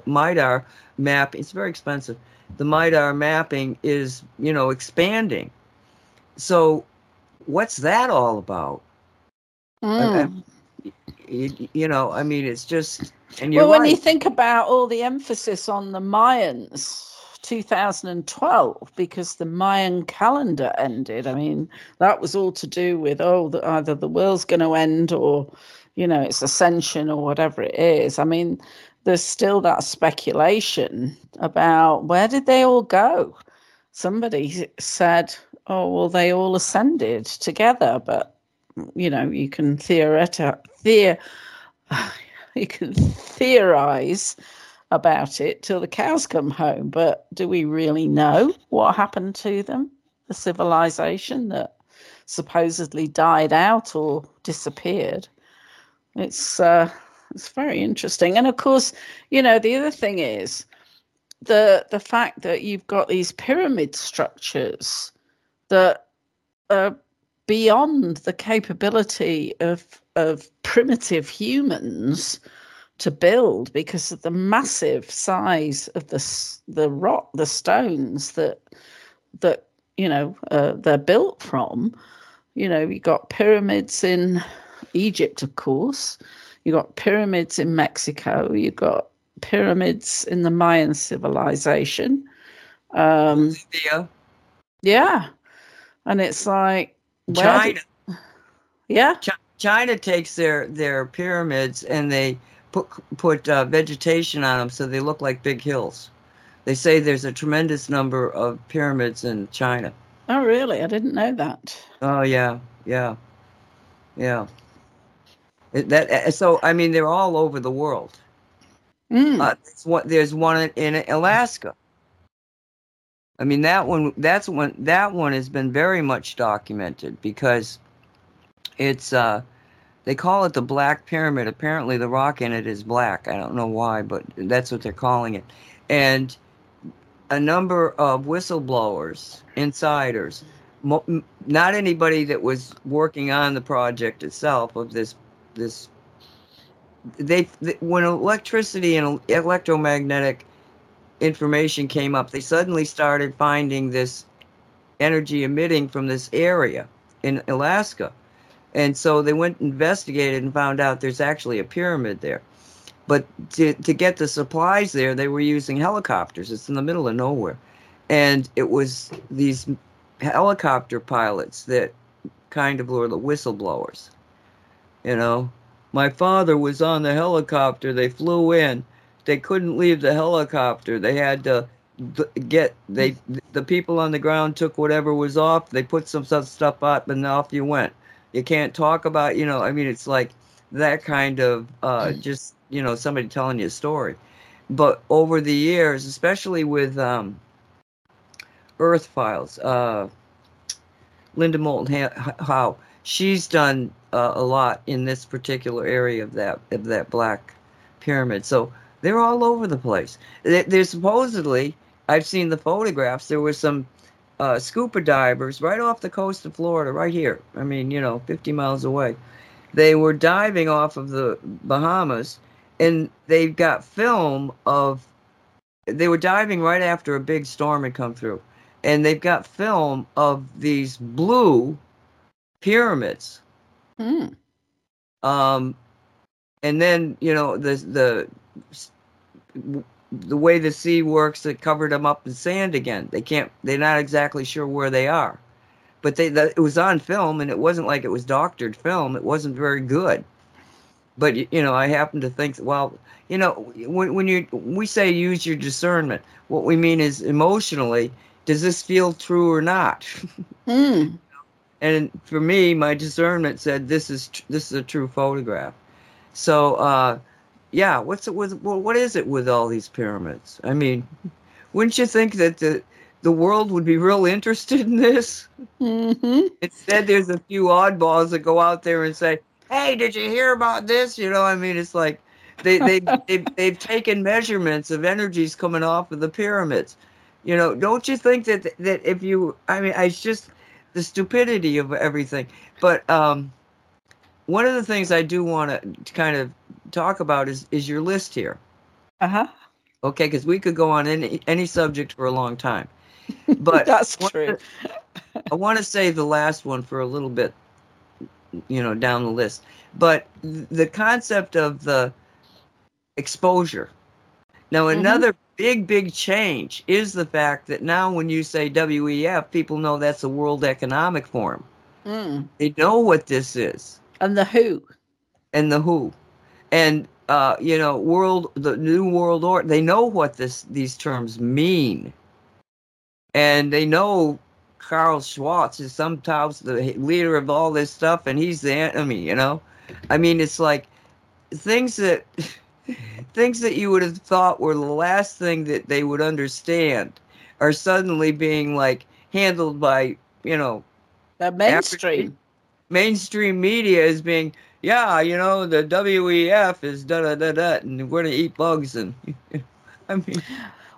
MIDAR map, it's very expensive. The MIDAR mapping is, you know, expanding. So what's that all about? Mm. I, I, you, you, know, I mean, it's just. Well, when you think about all the emphasis on the Mayans, 2012 because the Mayan calendar ended. I mean, that was all to do with oh, the, either the world's going to end or, you know, it's ascension or whatever it is. I mean, there's still that speculation about where did they all go. Somebody said, oh, well, they all ascended together, but you know, you can theoretize, theor- [LAUGHS] you can theorize about it till the cows come home. But do we really know what happened to them? The civilization that supposedly died out or disappeared. It's uh, it's very interesting, and of course, you know the other thing is the the fact that you've got these pyramid structures that are beyond the capability of of primitive humans to build because of the massive size of the the rock, the stones that that you know uh, they're built from. You know, you got pyramids in Egypt, of course. You got pyramids in Mexico. You got pyramids in the Mayan civilization. Um, yeah. Yeah, and it's like China. Did, yeah. China takes their their pyramids and they put put uh, vegetation on them so they look like big hills. They say there's a tremendous number of pyramids in China. Oh, really? I didn't know that. Oh yeah, yeah, yeah. It, that so I mean they're all over the world. Mm. Uh, there's one, there's one in, in Alaska. I mean that one that's one that one has been very much documented because it's uh they call it the Black Pyramid. Apparently, the rock in it is black. I don't know why, but that's what they're calling it. And a number of whistleblowers, insiders, mo- not anybody that was working on the project itself of this this they, they when electricity and electromagnetic information came up, they suddenly started finding this energy emitting from this area in Alaska and so they went and investigated and found out there's actually a pyramid there. But to, to get the supplies there, they were using helicopters. It's in the middle of nowhere. And it was these helicopter pilots that kind of were the whistleblowers. You know, my father was on the helicopter. They flew in. They couldn't leave the helicopter. They had to get they the people on the ground took whatever was off. They put some stuff up, and off you went you can't talk about you know i mean it's like that kind of uh, mm. just you know somebody telling you a story. But over the years especially with um, earth files uh, linda moulton howe she's done uh, a lot in this particular area of that of that black pyramid. So they're all over the place. They're supposedly i've seen the photographs there was some uh, scuba divers right off the coast of Florida, right here. I mean, you know, 50 miles away. They were diving off of the Bahamas, and they've got film of. They were diving right after a big storm had come through, and they've got film of these blue pyramids. Mm. Um, and then you know the the the way the sea works, it covered them up in sand again. They can't. They're not exactly sure where they are, but they the, it was on film, and it wasn't like it was doctored film. It wasn't very good. But you know, I happen to think, well, you know, when when you we say use your discernment, what we mean is emotionally, does this feel true or not? [LAUGHS] Mm. and for me, my discernment said this is this is a true photograph. So, uh, yeah, what's it with? Well, what is it with all these pyramids? I mean, wouldn't you think that the the world would be real interested in this? hmm Instead, there's a few oddballs that go out there and say, "Hey, did you hear about this?" You know, I mean, it's like they they [LAUGHS] they've, they've taken measurements of energies coming off of the pyramids. You know, don't you think that that if you, I mean, it's just the stupidity of everything. But um, one of the things I do want to kind of talk about is is your list here. Uh huh. Okay, because we could go on any any subject for a long time. [LAUGHS] But That's true. [LAUGHS] I want to save the last one for a little bit, you know, down the list. But the concept of the exposure. Now, Mhm. another big, big change is the fact that now when you say WEF, people know that's a World Economic Forum. Mm. They know what this is And the Who. and the WHO. And uh, you know, world the new world order, they know what this these terms mean. And they know Klaus Schwab is sometimes the leader of all this stuff and he's the enemy, you know? I mean, it's like things that [LAUGHS] things that you would have thought were the last thing that they would understand are suddenly being like handled by, you know, The mainstream. mainstream media is being, yeah, you know, the WEF is da da da da, and we're gonna eat bugs, and [LAUGHS] I mean,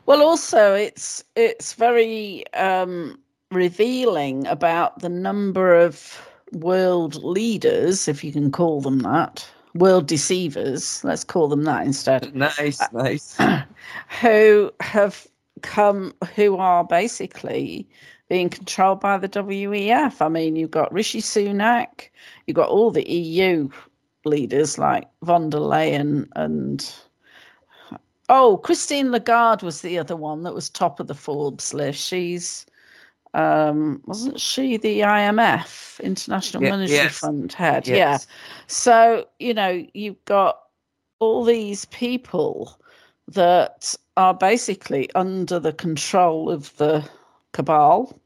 Well, also it's it's very um, revealing about the number of world leaders, if you can call them that, world deceivers. Let's call them that instead. [LAUGHS] nice, nice. [CLEARS THROAT] who have come, who are basically being controlled by the WEF. I mean, you've got Rishi Sunak, you've got all the EU leaders like von der Leyen and. Oh, Christine Lagarde was the other one that was top of the Forbes list. She's, um, wasn't she the IMF, International Ye- Monetary yes. Fund head? Yeah. So, you know, you've got all these people that are basically under the control of the cabal.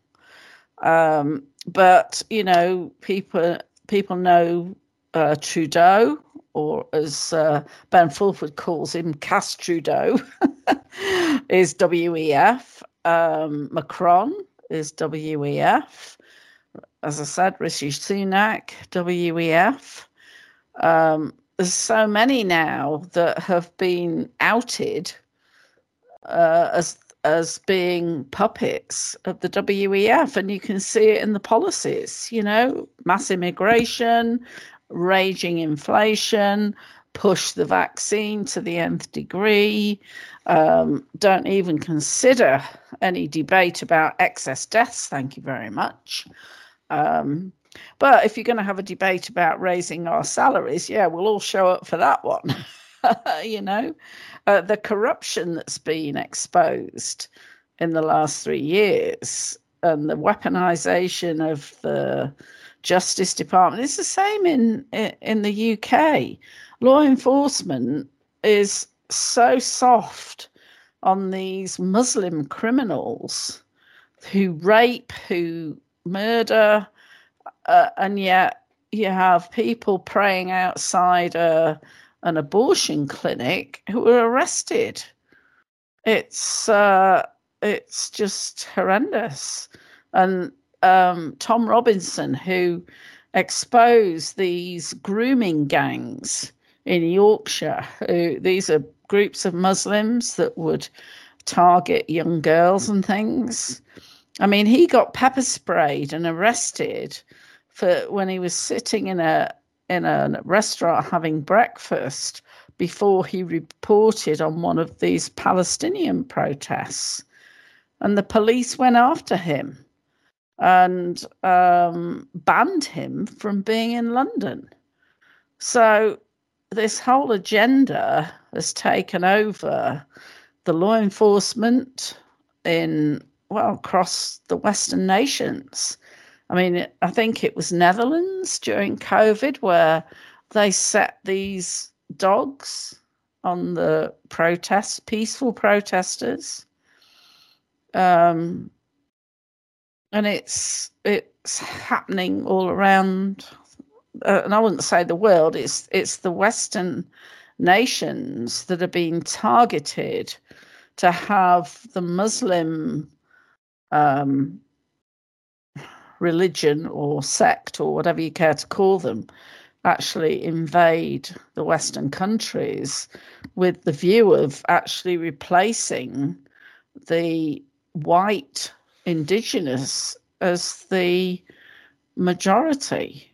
Um, but, you know, people people know uh, Trudeau, or as uh, Ben Fulford calls him, Cass Trudeau, [LAUGHS] is WEF. Um, Macron is WEF. As I said, Rishi Sunak, WEF. Um, there's so many now that have been outed uh, as as being puppets of the WEF, and you can see it in the policies. You know, mass immigration, raging inflation, push the vaccine to the nth degree. Um, don't even consider any debate about excess deaths. Thank you very much. Um, but if you're going to have a debate about raising our salaries, yeah, we'll all show up for that one. [LAUGHS] you know, uh, the corruption that's been exposed in the last three years and the weaponization of the Justice Department. It's the same in in, the UK. Law enforcement is so soft on these Muslim criminals who rape, who murder, uh, and yet you have people praying outside a, an abortion clinic who were arrested. It's uh, it's just horrendous. And um, Tom Robinson, who exposed these grooming gangs in Yorkshire, who these are groups of Muslims that would target young girls and things. I mean, he got pepper sprayed and arrested for when he was sitting in a in a restaurant having breakfast before he reported on one of these Palestinian protests, and the police went after him and um, banned him from being in London. So this whole agenda has taken over the law enforcement in well across the Western nations, I mean, I think it was Netherlands during COVID where they set these dogs on the protest, peaceful protesters. Um, and it's it's happening all around. Uh, and I wouldn't say the world. It's it's the Western nations that are being targeted to have the Muslim um, religion or sect or whatever you care to call them actually invade the Western countries with the view of actually replacing the white indigenous as the majority.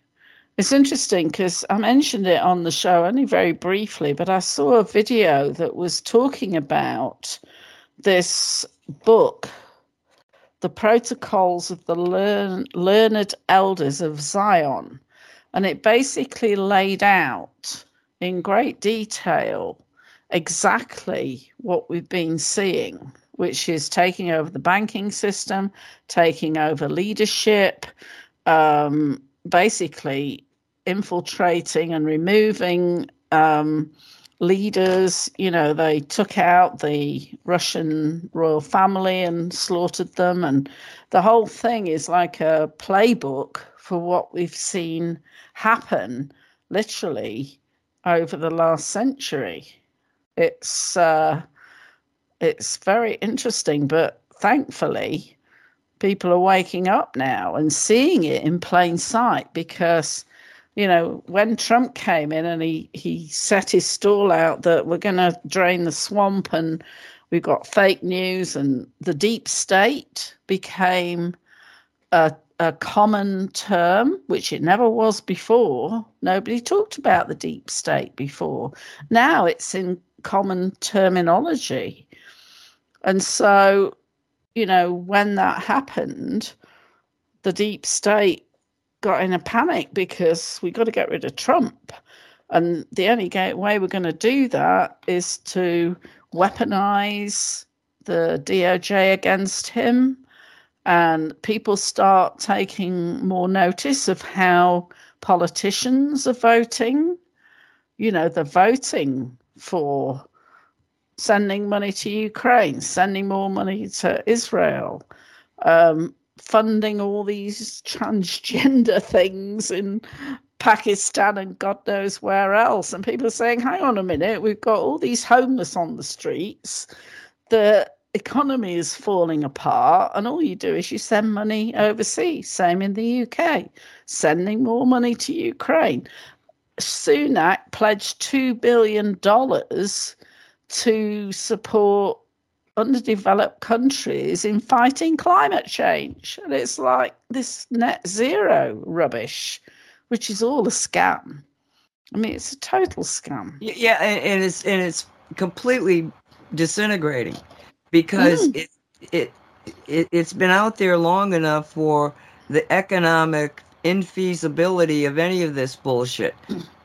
It's interesting because I mentioned it on the show only very briefly, but I saw a video that was talking about this book, The Protocols of the Learn- Learned Elders of Zion. And it basically laid out in great detail exactly what we've been seeing, which is taking over the banking system, taking over leadership, um, basically infiltrating and removing um, leaders. You know, they took out the Russian royal family and slaughtered them. And the whole thing is like a playbook for what we've seen happen literally over the last century. It's uh, it's very interesting, but thankfully, people are waking up now and seeing it in plain sight because you know, when Trump came in and he, he set his stall out that we're going to drain the swamp and we've got fake news and the deep state became a a common term, which it never was before. Nobody talked about the deep state before. Now it's in common terminology. And so, you know, when that happened, the deep state got in a panic because we got to get rid of Trump. And the only way we're going to do that is to weaponize the DOJ against him and people start taking more notice of how politicians are voting. You know, they're voting for sending money to Ukraine, sending more money to Israel, um, funding all these transgender [LAUGHS] things in Pakistan and God knows where else. And people are saying, hang on a minute, we've got all these homeless on the streets The economy is falling apart, and all you do is you send money overseas. Same in the UK, sending more money to Ukraine. Sunak pledged $2 billion to support underdeveloped countries in fighting climate change. And it's like this net zero rubbish, which is all a scam. I mean, it's a total scam. Yeah, and it's and it's completely disintegrating because mm. it, it it it's been out there long enough for the economic infeasibility of any of this bullshit.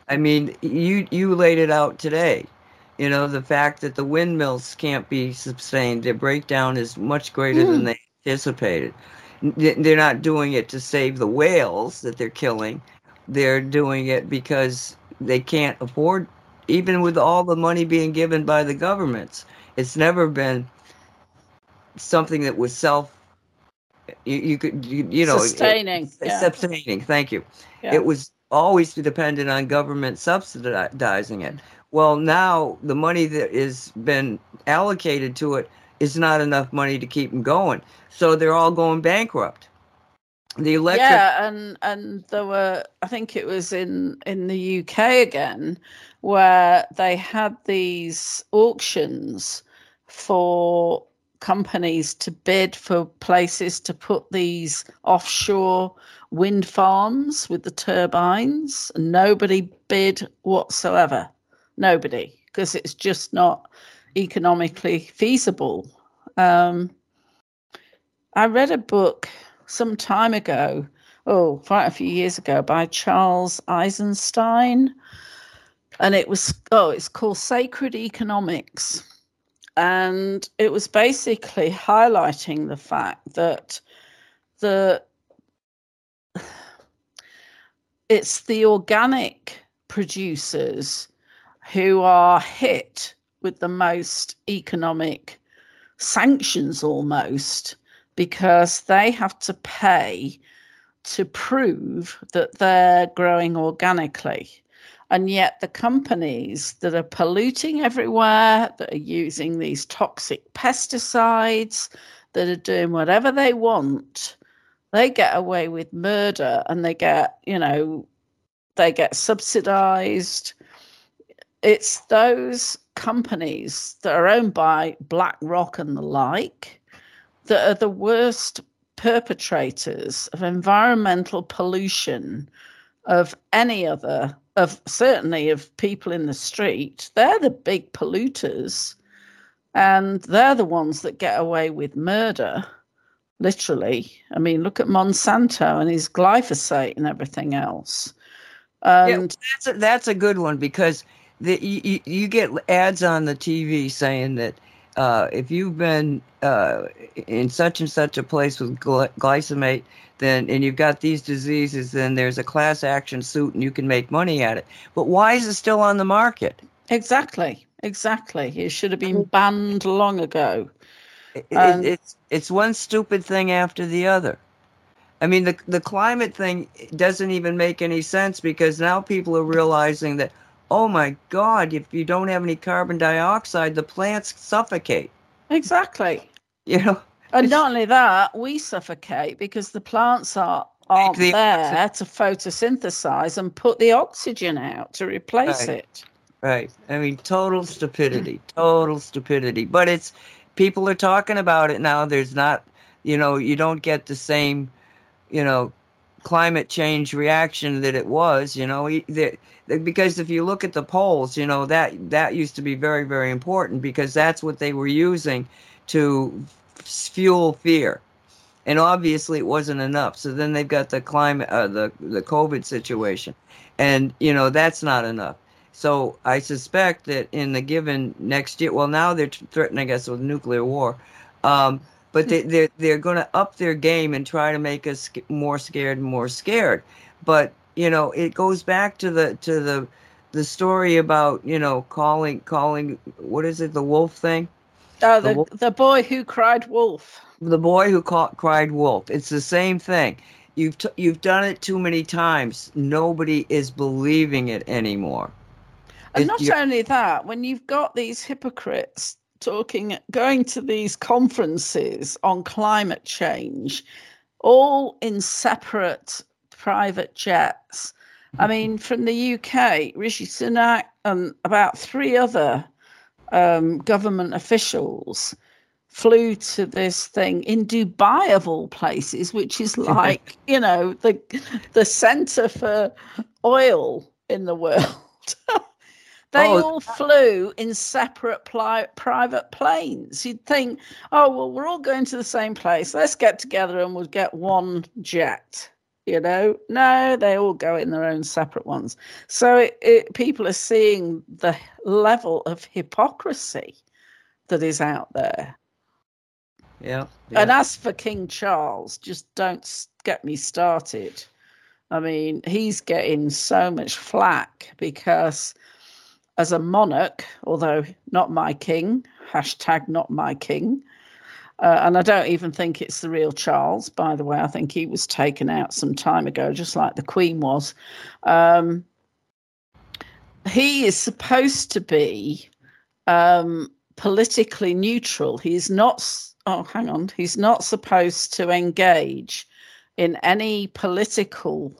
I mean, you you laid it out today. You know, the fact that the windmills can't be sustained, their breakdown is much greater mm. than they anticipated. They're not doing it to save the whales that they're killing. They're doing it because they can't afford, even with all the money being given by the governments. It's never been something that was self you, you could you, you know sustaining it, yeah. sustaining thank you yeah. it was always dependent on government subsidizing it well now the money that is been allocated to it is not enough money to keep them going so they're all going bankrupt the electric yeah and and there were i think it was in in the uk again where they had these auctions for companies to bid for places to put these offshore wind farms with the turbines. Nobody bid whatsoever. Nobody, because it's just not economically feasible. Um, I read a book some time ago, oh, quite a few years ago, by Charles Eisenstein. And it was, oh, it's called Sacred Economics and it was basically highlighting the fact that the [SIGHS] it's the organic producers who are hit with the most economic sanctions almost because they have to pay to prove that they're growing organically. And yet, the companies that are polluting everywhere, that are using these toxic pesticides, that are doing whatever they want, they get away with murder and they get, you know, they get subsidized. It's those companies that are owned by BlackRock and the like that are the worst perpetrators of environmental pollution of any other of certainly of people in the street. They're the big polluters and they're the ones that get away with murder literally. I mean look at monsanto and his glyphosate and everything else. And yeah, that's a, that's a good one because the, you, you get ads on the tv saying that uh, if you've been uh, in such and such a place with glyphosate, then and you've got these diseases, then there's a class action suit and you can make money at it. But why is it still on the market? Exactly, exactly. It should have been banned long ago. It, um, it's it's one stupid thing after the other. I mean, the the climate thing doesn't even make any sense because now people are realizing that oh my God, if you don't have any carbon dioxide, the plants suffocate. Exactly. [LAUGHS] You know, and not only that, we suffocate because the plants are aren't the there oxygen. to photosynthesize and put the oxygen out to replace right. it. Right. I mean, total stupidity. Total stupidity. But it's people are talking about it now. There's not, you know, you don't get the same, you know, climate change reaction that it was. You know—that because if you look at the polls, you know that that used to be very very important because that's what they were using to fuel fear, and obviously it wasn't enough. So then they've got the climate, uh, the the COVID situation, and you know that's not enough. So I suspect that in the given next year, well now they're threatening, I guess, with nuclear war. Um, but they, [LAUGHS] they're they're going to up their game and try to make us more scared and more scared. But you know, it goes back to the to the the story about you know calling calling what is it the wolf thing? Oh, the the, the boy who cried wolf. The boy who called, cried wolf. It's the same thing. You've t- you've done it too many times. Nobody is believing it anymore. And not only that, when you've got these hypocrites talking, going to these conferences on climate change, all in separate private jets. I mm-hmm. mean, from the UK, Rishi Sunak and about three other um, government officials flew to this thing in Dubai of all places, which is [LAUGHS] like you know the the center for oil in the world. [LAUGHS] they oh, all flew in separate pli- private planes. You'd think, oh well, we're all going to the same place. Let's get together and we'll get one jet you know? No they all go in their own separate ones. So it, it, people are seeing the level of hypocrisy that is out there. Yeah, yeah, and as for king charles just don't get me started. I mean he's getting so much flack because as a monarch although not my king hashtag not my king uh, and I don't even think it's the real Charles, by the way. I think he was taken out some time ago, just like the Queen was. Um, he is supposed to be um, politically neutral. He's not, oh, hang on, he's not supposed to engage in any political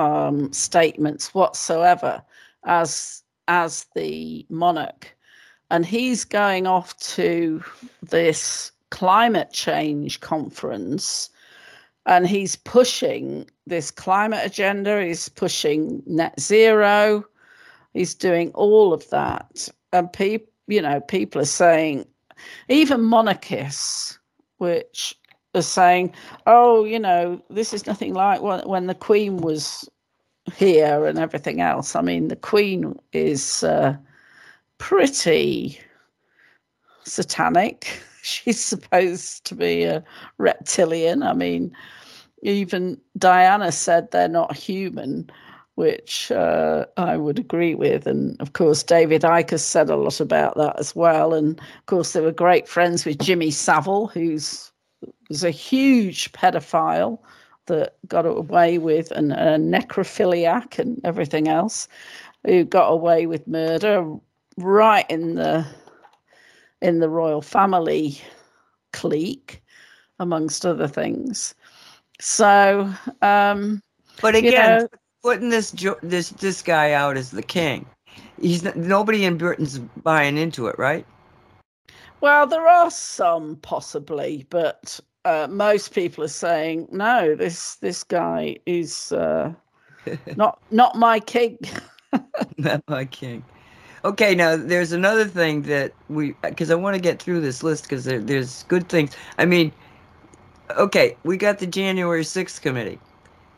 um, statements whatsoever as as the monarch and he's going off to this climate change conference and he's pushing this climate agenda. He's pushing net zero. He's doing all of that. And people you know people are saying even monarchists which are saying oh you know this is nothing like when, when the queen was here and everything else i mean the queen is uh, pretty satanic [LAUGHS] she's supposed to be a reptilian. I mean, even Diana said they're not human. which uh, I would agree with. And of course, David Icke has said a lot about that as well. And of course, they were great friends with Jimmy Savile, who's was a huge pedophile that got away with and a necrophiliac and everything else, who got away with murder right in the in the royal family clique, amongst other things. So, um, but again, you know, putting this this this guy out as the king, he's nobody in Britain's buying into it, right? Well, there are some possibly, but uh, most people are saying no. This this guy is uh, [LAUGHS] not not my king. [LAUGHS] not my king. Okay, now there's another thing that we because I want to get through this list because there, there's good things. I mean, okay, we got the January 6th committee.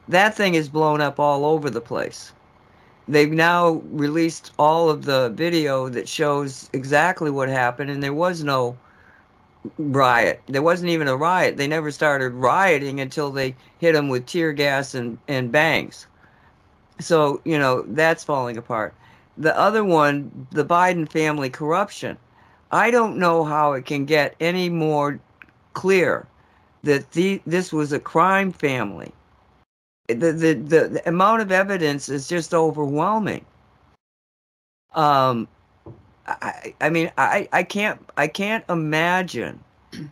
That thing is blown up all over the place. They've now released all of the video that shows exactly what happened, and there was no riot. There wasn't even a riot. They never started rioting until they hit them with tear gas and, and bangs. So, you know, that's falling apart. The other one, the Biden family corruption. I don't know how it can get any more clear that the, this was a crime family. The, the, the, the amount of evidence is just overwhelming. Um, I, I mean, I, I can't I can't imagine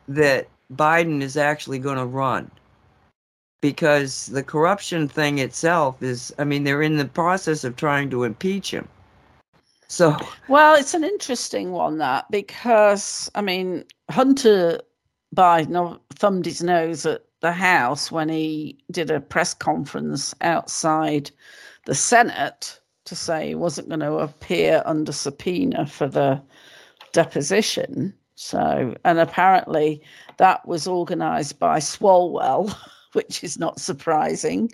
that Biden is actually going to run because the corruption thing itself is. I mean, they're in the process of trying to impeach him. So, well, it's an interesting one that because I mean, Hunter Biden thumbed his nose at the House when he did a press conference outside the Senate to say he wasn't going to appear under subpoena for the deposition. So, and apparently that was organised by Swalwell, [LAUGHS] which is not surprising.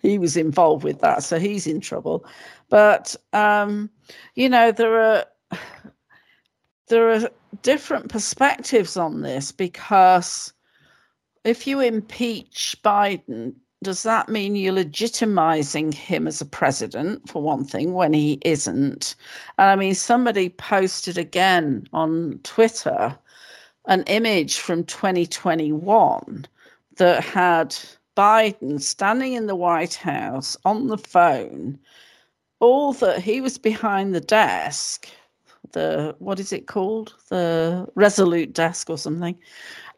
He was involved with that, so he's in trouble. But um, you know, there are [SIGHS] there are different perspectives on this because if you impeach Biden, does that mean you're legitimizing him as a president, for one thing, when he isn't? And I mean, somebody posted again on Twitter an image from 2021 that had Biden standing in the White House on the phone, all that he was behind the desk, the what is it called? The Resolute desk or something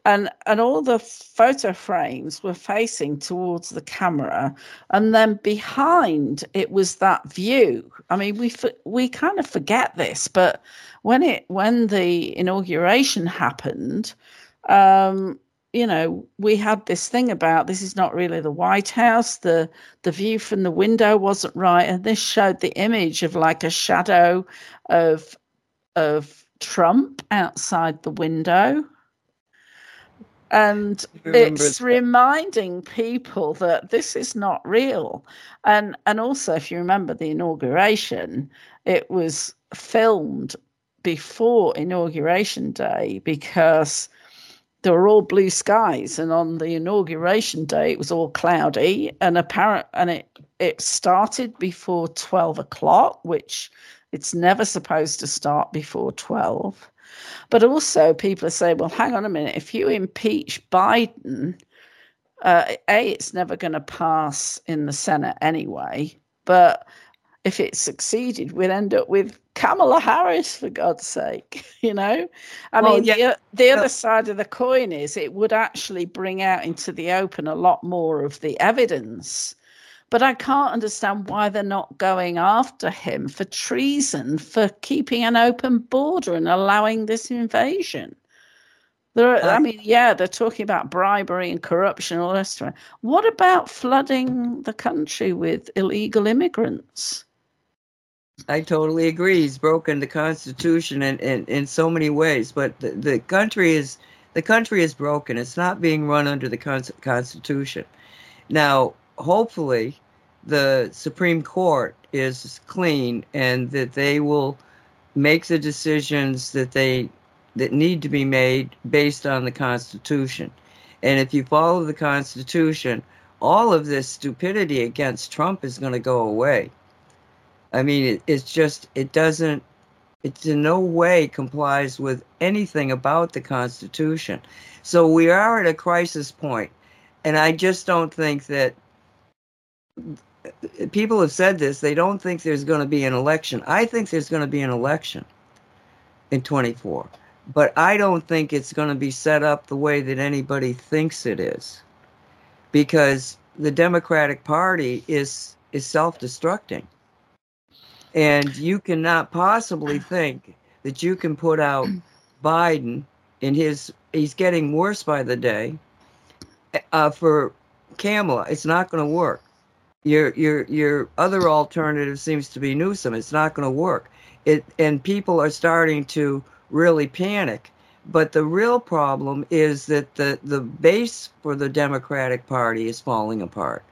and and all the photo frames were facing towards the camera. And then behind it was that view. I mean we we kind of forget this but when it when the inauguration happened um, you know we had this thing about this is not really the white house. The the view from the window wasn't right. And this showed the image of like a shadow of of trump outside the window and it's that. reminding people that this is not real and and also if you remember the inauguration it was filmed before inauguration day because there were all blue skies and on the inauguration day it was all cloudy and apparent and it it started before 12 o'clock which it's never supposed to start before 12 but also, people are saying, well, hang on a minute, if you impeach Biden, uh, A, it's never going to pass in the Senate anyway. But if it succeeded, we'd end up with Kamala Harris, for God's sake. [LAUGHS] You know, I well, mean, yeah. the, the other side of the coin is it would actually bring out into the open a lot more of the evidence but I can't understand why they're not going after him for treason for keeping an open border and allowing this invasion. There, I mean, yeah, they're talking about bribery and corruption, all this. Stuff. What about flooding the country with illegal immigrants? I totally agree. He's broken the Constitution in, in, in so many ways, but the, the country is the country is broken. It's not being run under the Constitution. Now, hopefully, the Supreme Court is clean and that they will make the decisions that they that need to be made based on the Constitution. And if you follow the Constitution, all of this stupidity against Trump is going to go away. I mean, it, it's just, it doesn't, it in no way complies with anything about the Constitution. So we are at a crisis point, and I just don't think that people have said this. They don't think there's going to be an election. I think there's going to be an election in 24, but I don't think it's going to be set up the way that anybody thinks it is, because the Democratic Party is is self-destructing and you cannot possibly think that you can put out Biden in his, he's getting worse by the day uh, for Kamala. It's not going to work. Your, your, your other alternative seems to be Newsom. It's not going to work. It, and people are starting to really panic. But the real problem is that the, the base for the Democratic Party is falling apart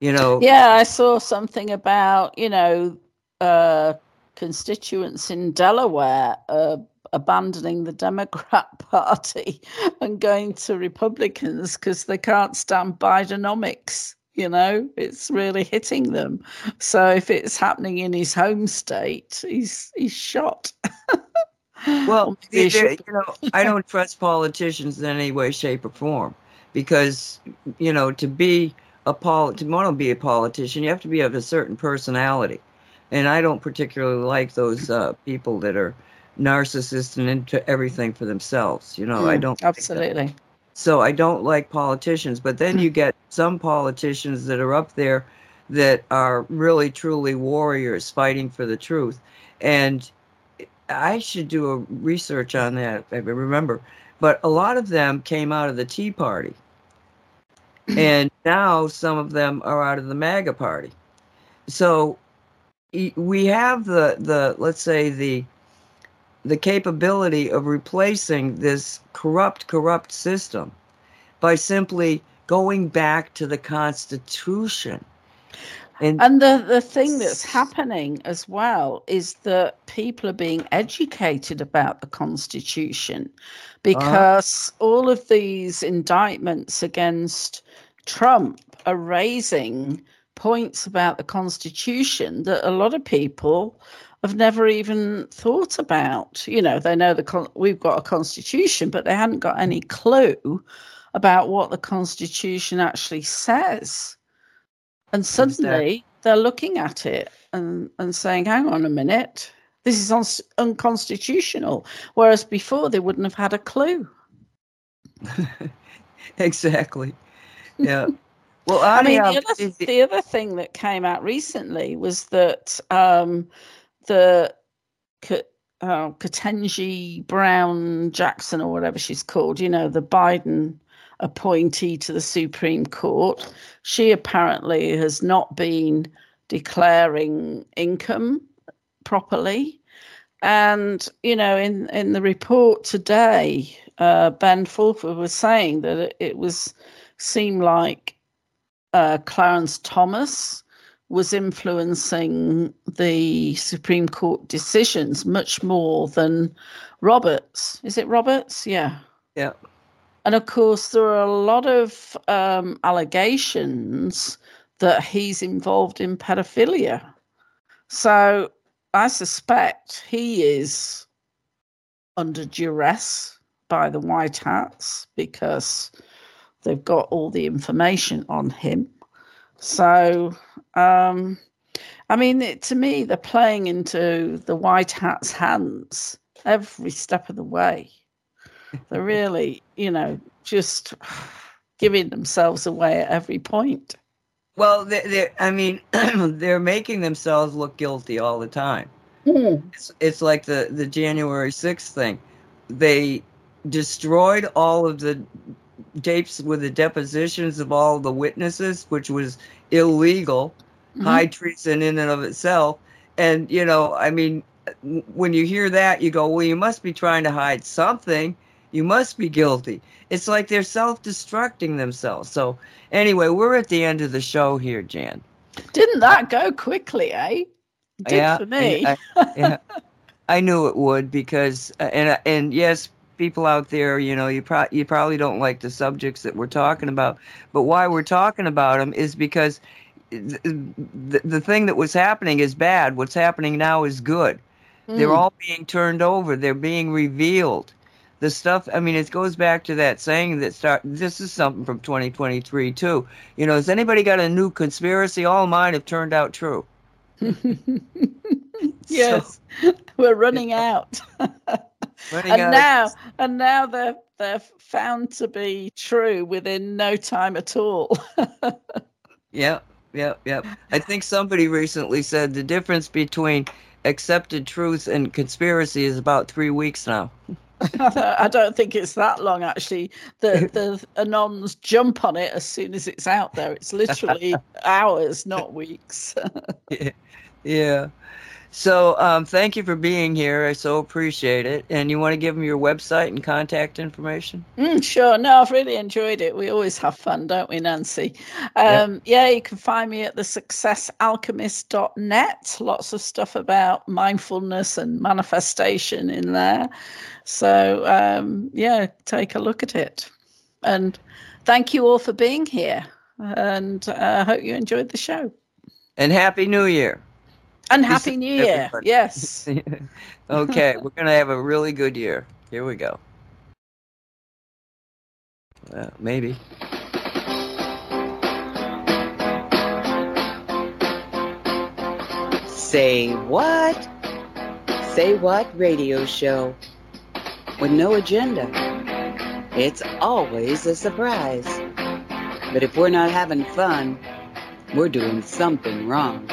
you know yeah i saw something about you know uh constituents in delaware uh, abandoning the democrat [LAUGHS] party and going to republicans because they can't stand bidenomics you know it's really hitting them so if it's happening in his home state he's he's shot [LAUGHS] well you know i don't trust politicians in any way shape or form because you know to be a pol to want to be a politician, you have to be of a certain personality, and I don't particularly like those uh, people that are narcissists and into everything for themselves. You know, mm, I don't absolutely. So I don't like politicians, but then you mm. get some politicians that are up there that are really truly warriors fighting for the truth, and I should do a research on that. I remember, but a lot of them came out of the Tea Party [LAUGHS] and now some of them are out of the MAGA party. So we have the the let's say the the capability of replacing this corrupt corrupt system by simply going back to the Constitution. And, and the, the thing that's happening as well is that people are being educated about the Constitution because uh, all of these indictments against Trump are raising points about the Constitution that a lot of people have never even thought about. You know, they know the con- we've got a Constitution, but they hadn't got any clue about what the Constitution actually says. And suddenly they're looking at it and, and saying, hang on a minute, this is un- unconstitutional. Whereas before they wouldn't have had a clue. [LAUGHS] exactly. Yeah. [LAUGHS] Well, I, I mean, the other, the other, thing that came out recently was that um, the uh, Ketanji Brown Jackson, or whatever she's called, you know, the Biden appointee to the Supreme Court, she apparently has not been declaring income properly. And, you know, in, in the report today, uh, Ben Fulford was saying that it was seemed like uh, Clarence Thomas was influencing the Supreme Court decisions much more than Roberts. Is it Roberts? Yeah. Yeah. And of course, there are a lot of um, allegations that he's involved in pedophilia. So I suspect he is under duress by the White Hats because they've got all the information on him. So, um, I mean, it, to me, they're playing into the White Hat's hands every step of the way. [LAUGHS] They're really, you know, just giving themselves away at every point. Well, they're, they're I mean, [CLEARS THROAT] they're making themselves look guilty all the time. Mm. It's, it's like the, the January 6th thing. They destroyed all of the tapes with the depositions of all the witnesses, which was illegal, mm-hmm. high treason in and of itself. And, you know, I mean, when you hear that, you go, well, you must be trying to hide something. You must be guilty. It's like they're self destructing themselves. So, anyway, we're at the end of the show here, Jan. Didn't that go quickly, eh? Did yeah, for me. I, I, yeah, [LAUGHS] I knew it would because, uh, and, and yes, people out there, you know, you, pro- you probably don't like the subjects that we're talking about. But why we're talking about them is because the, thing that was happening is bad. What's happening now is good. Mm. They're all being turned over. They're being revealed. The stuff. I mean, it goes back to that saying that start. This is something from 2023 too. You know, has anybody got a new conspiracy? All mine have turned out true. [LAUGHS] [LAUGHS] yes, so, we're running [LAUGHS] out. Running and out. now, and now they're they're found to be true within no time at all. yeah, yeah, yeah. I think somebody recently said the difference between accepted truth and conspiracy is about three weeks now. [LAUGHS] I don't think it's that long actually. The the anons jump on it as soon as it's out there. It's literally [LAUGHS] hours, not weeks. [LAUGHS] yeah. yeah. So um, thank you for being here. I so appreciate it. And you want to give them your website and contact information? Mm, sure. No, I've really enjoyed it. We always have fun, don't we, Nancy? Um, yeah. yeah, you can find me at the successalchemist.net. Lots of stuff about mindfulness and manifestation in there. So um, yeah, take a look at it. And thank you all for being here. And I uh, hope you enjoyed the show. And Happy New Year. And Happy New Year. Everybody. Yes. [LAUGHS] okay, we're going to have a really good year. Here we go. Well, maybe. Say what? Say what radio show with no agenda. It's always a surprise. But if we're not having fun, we're doing something wrong.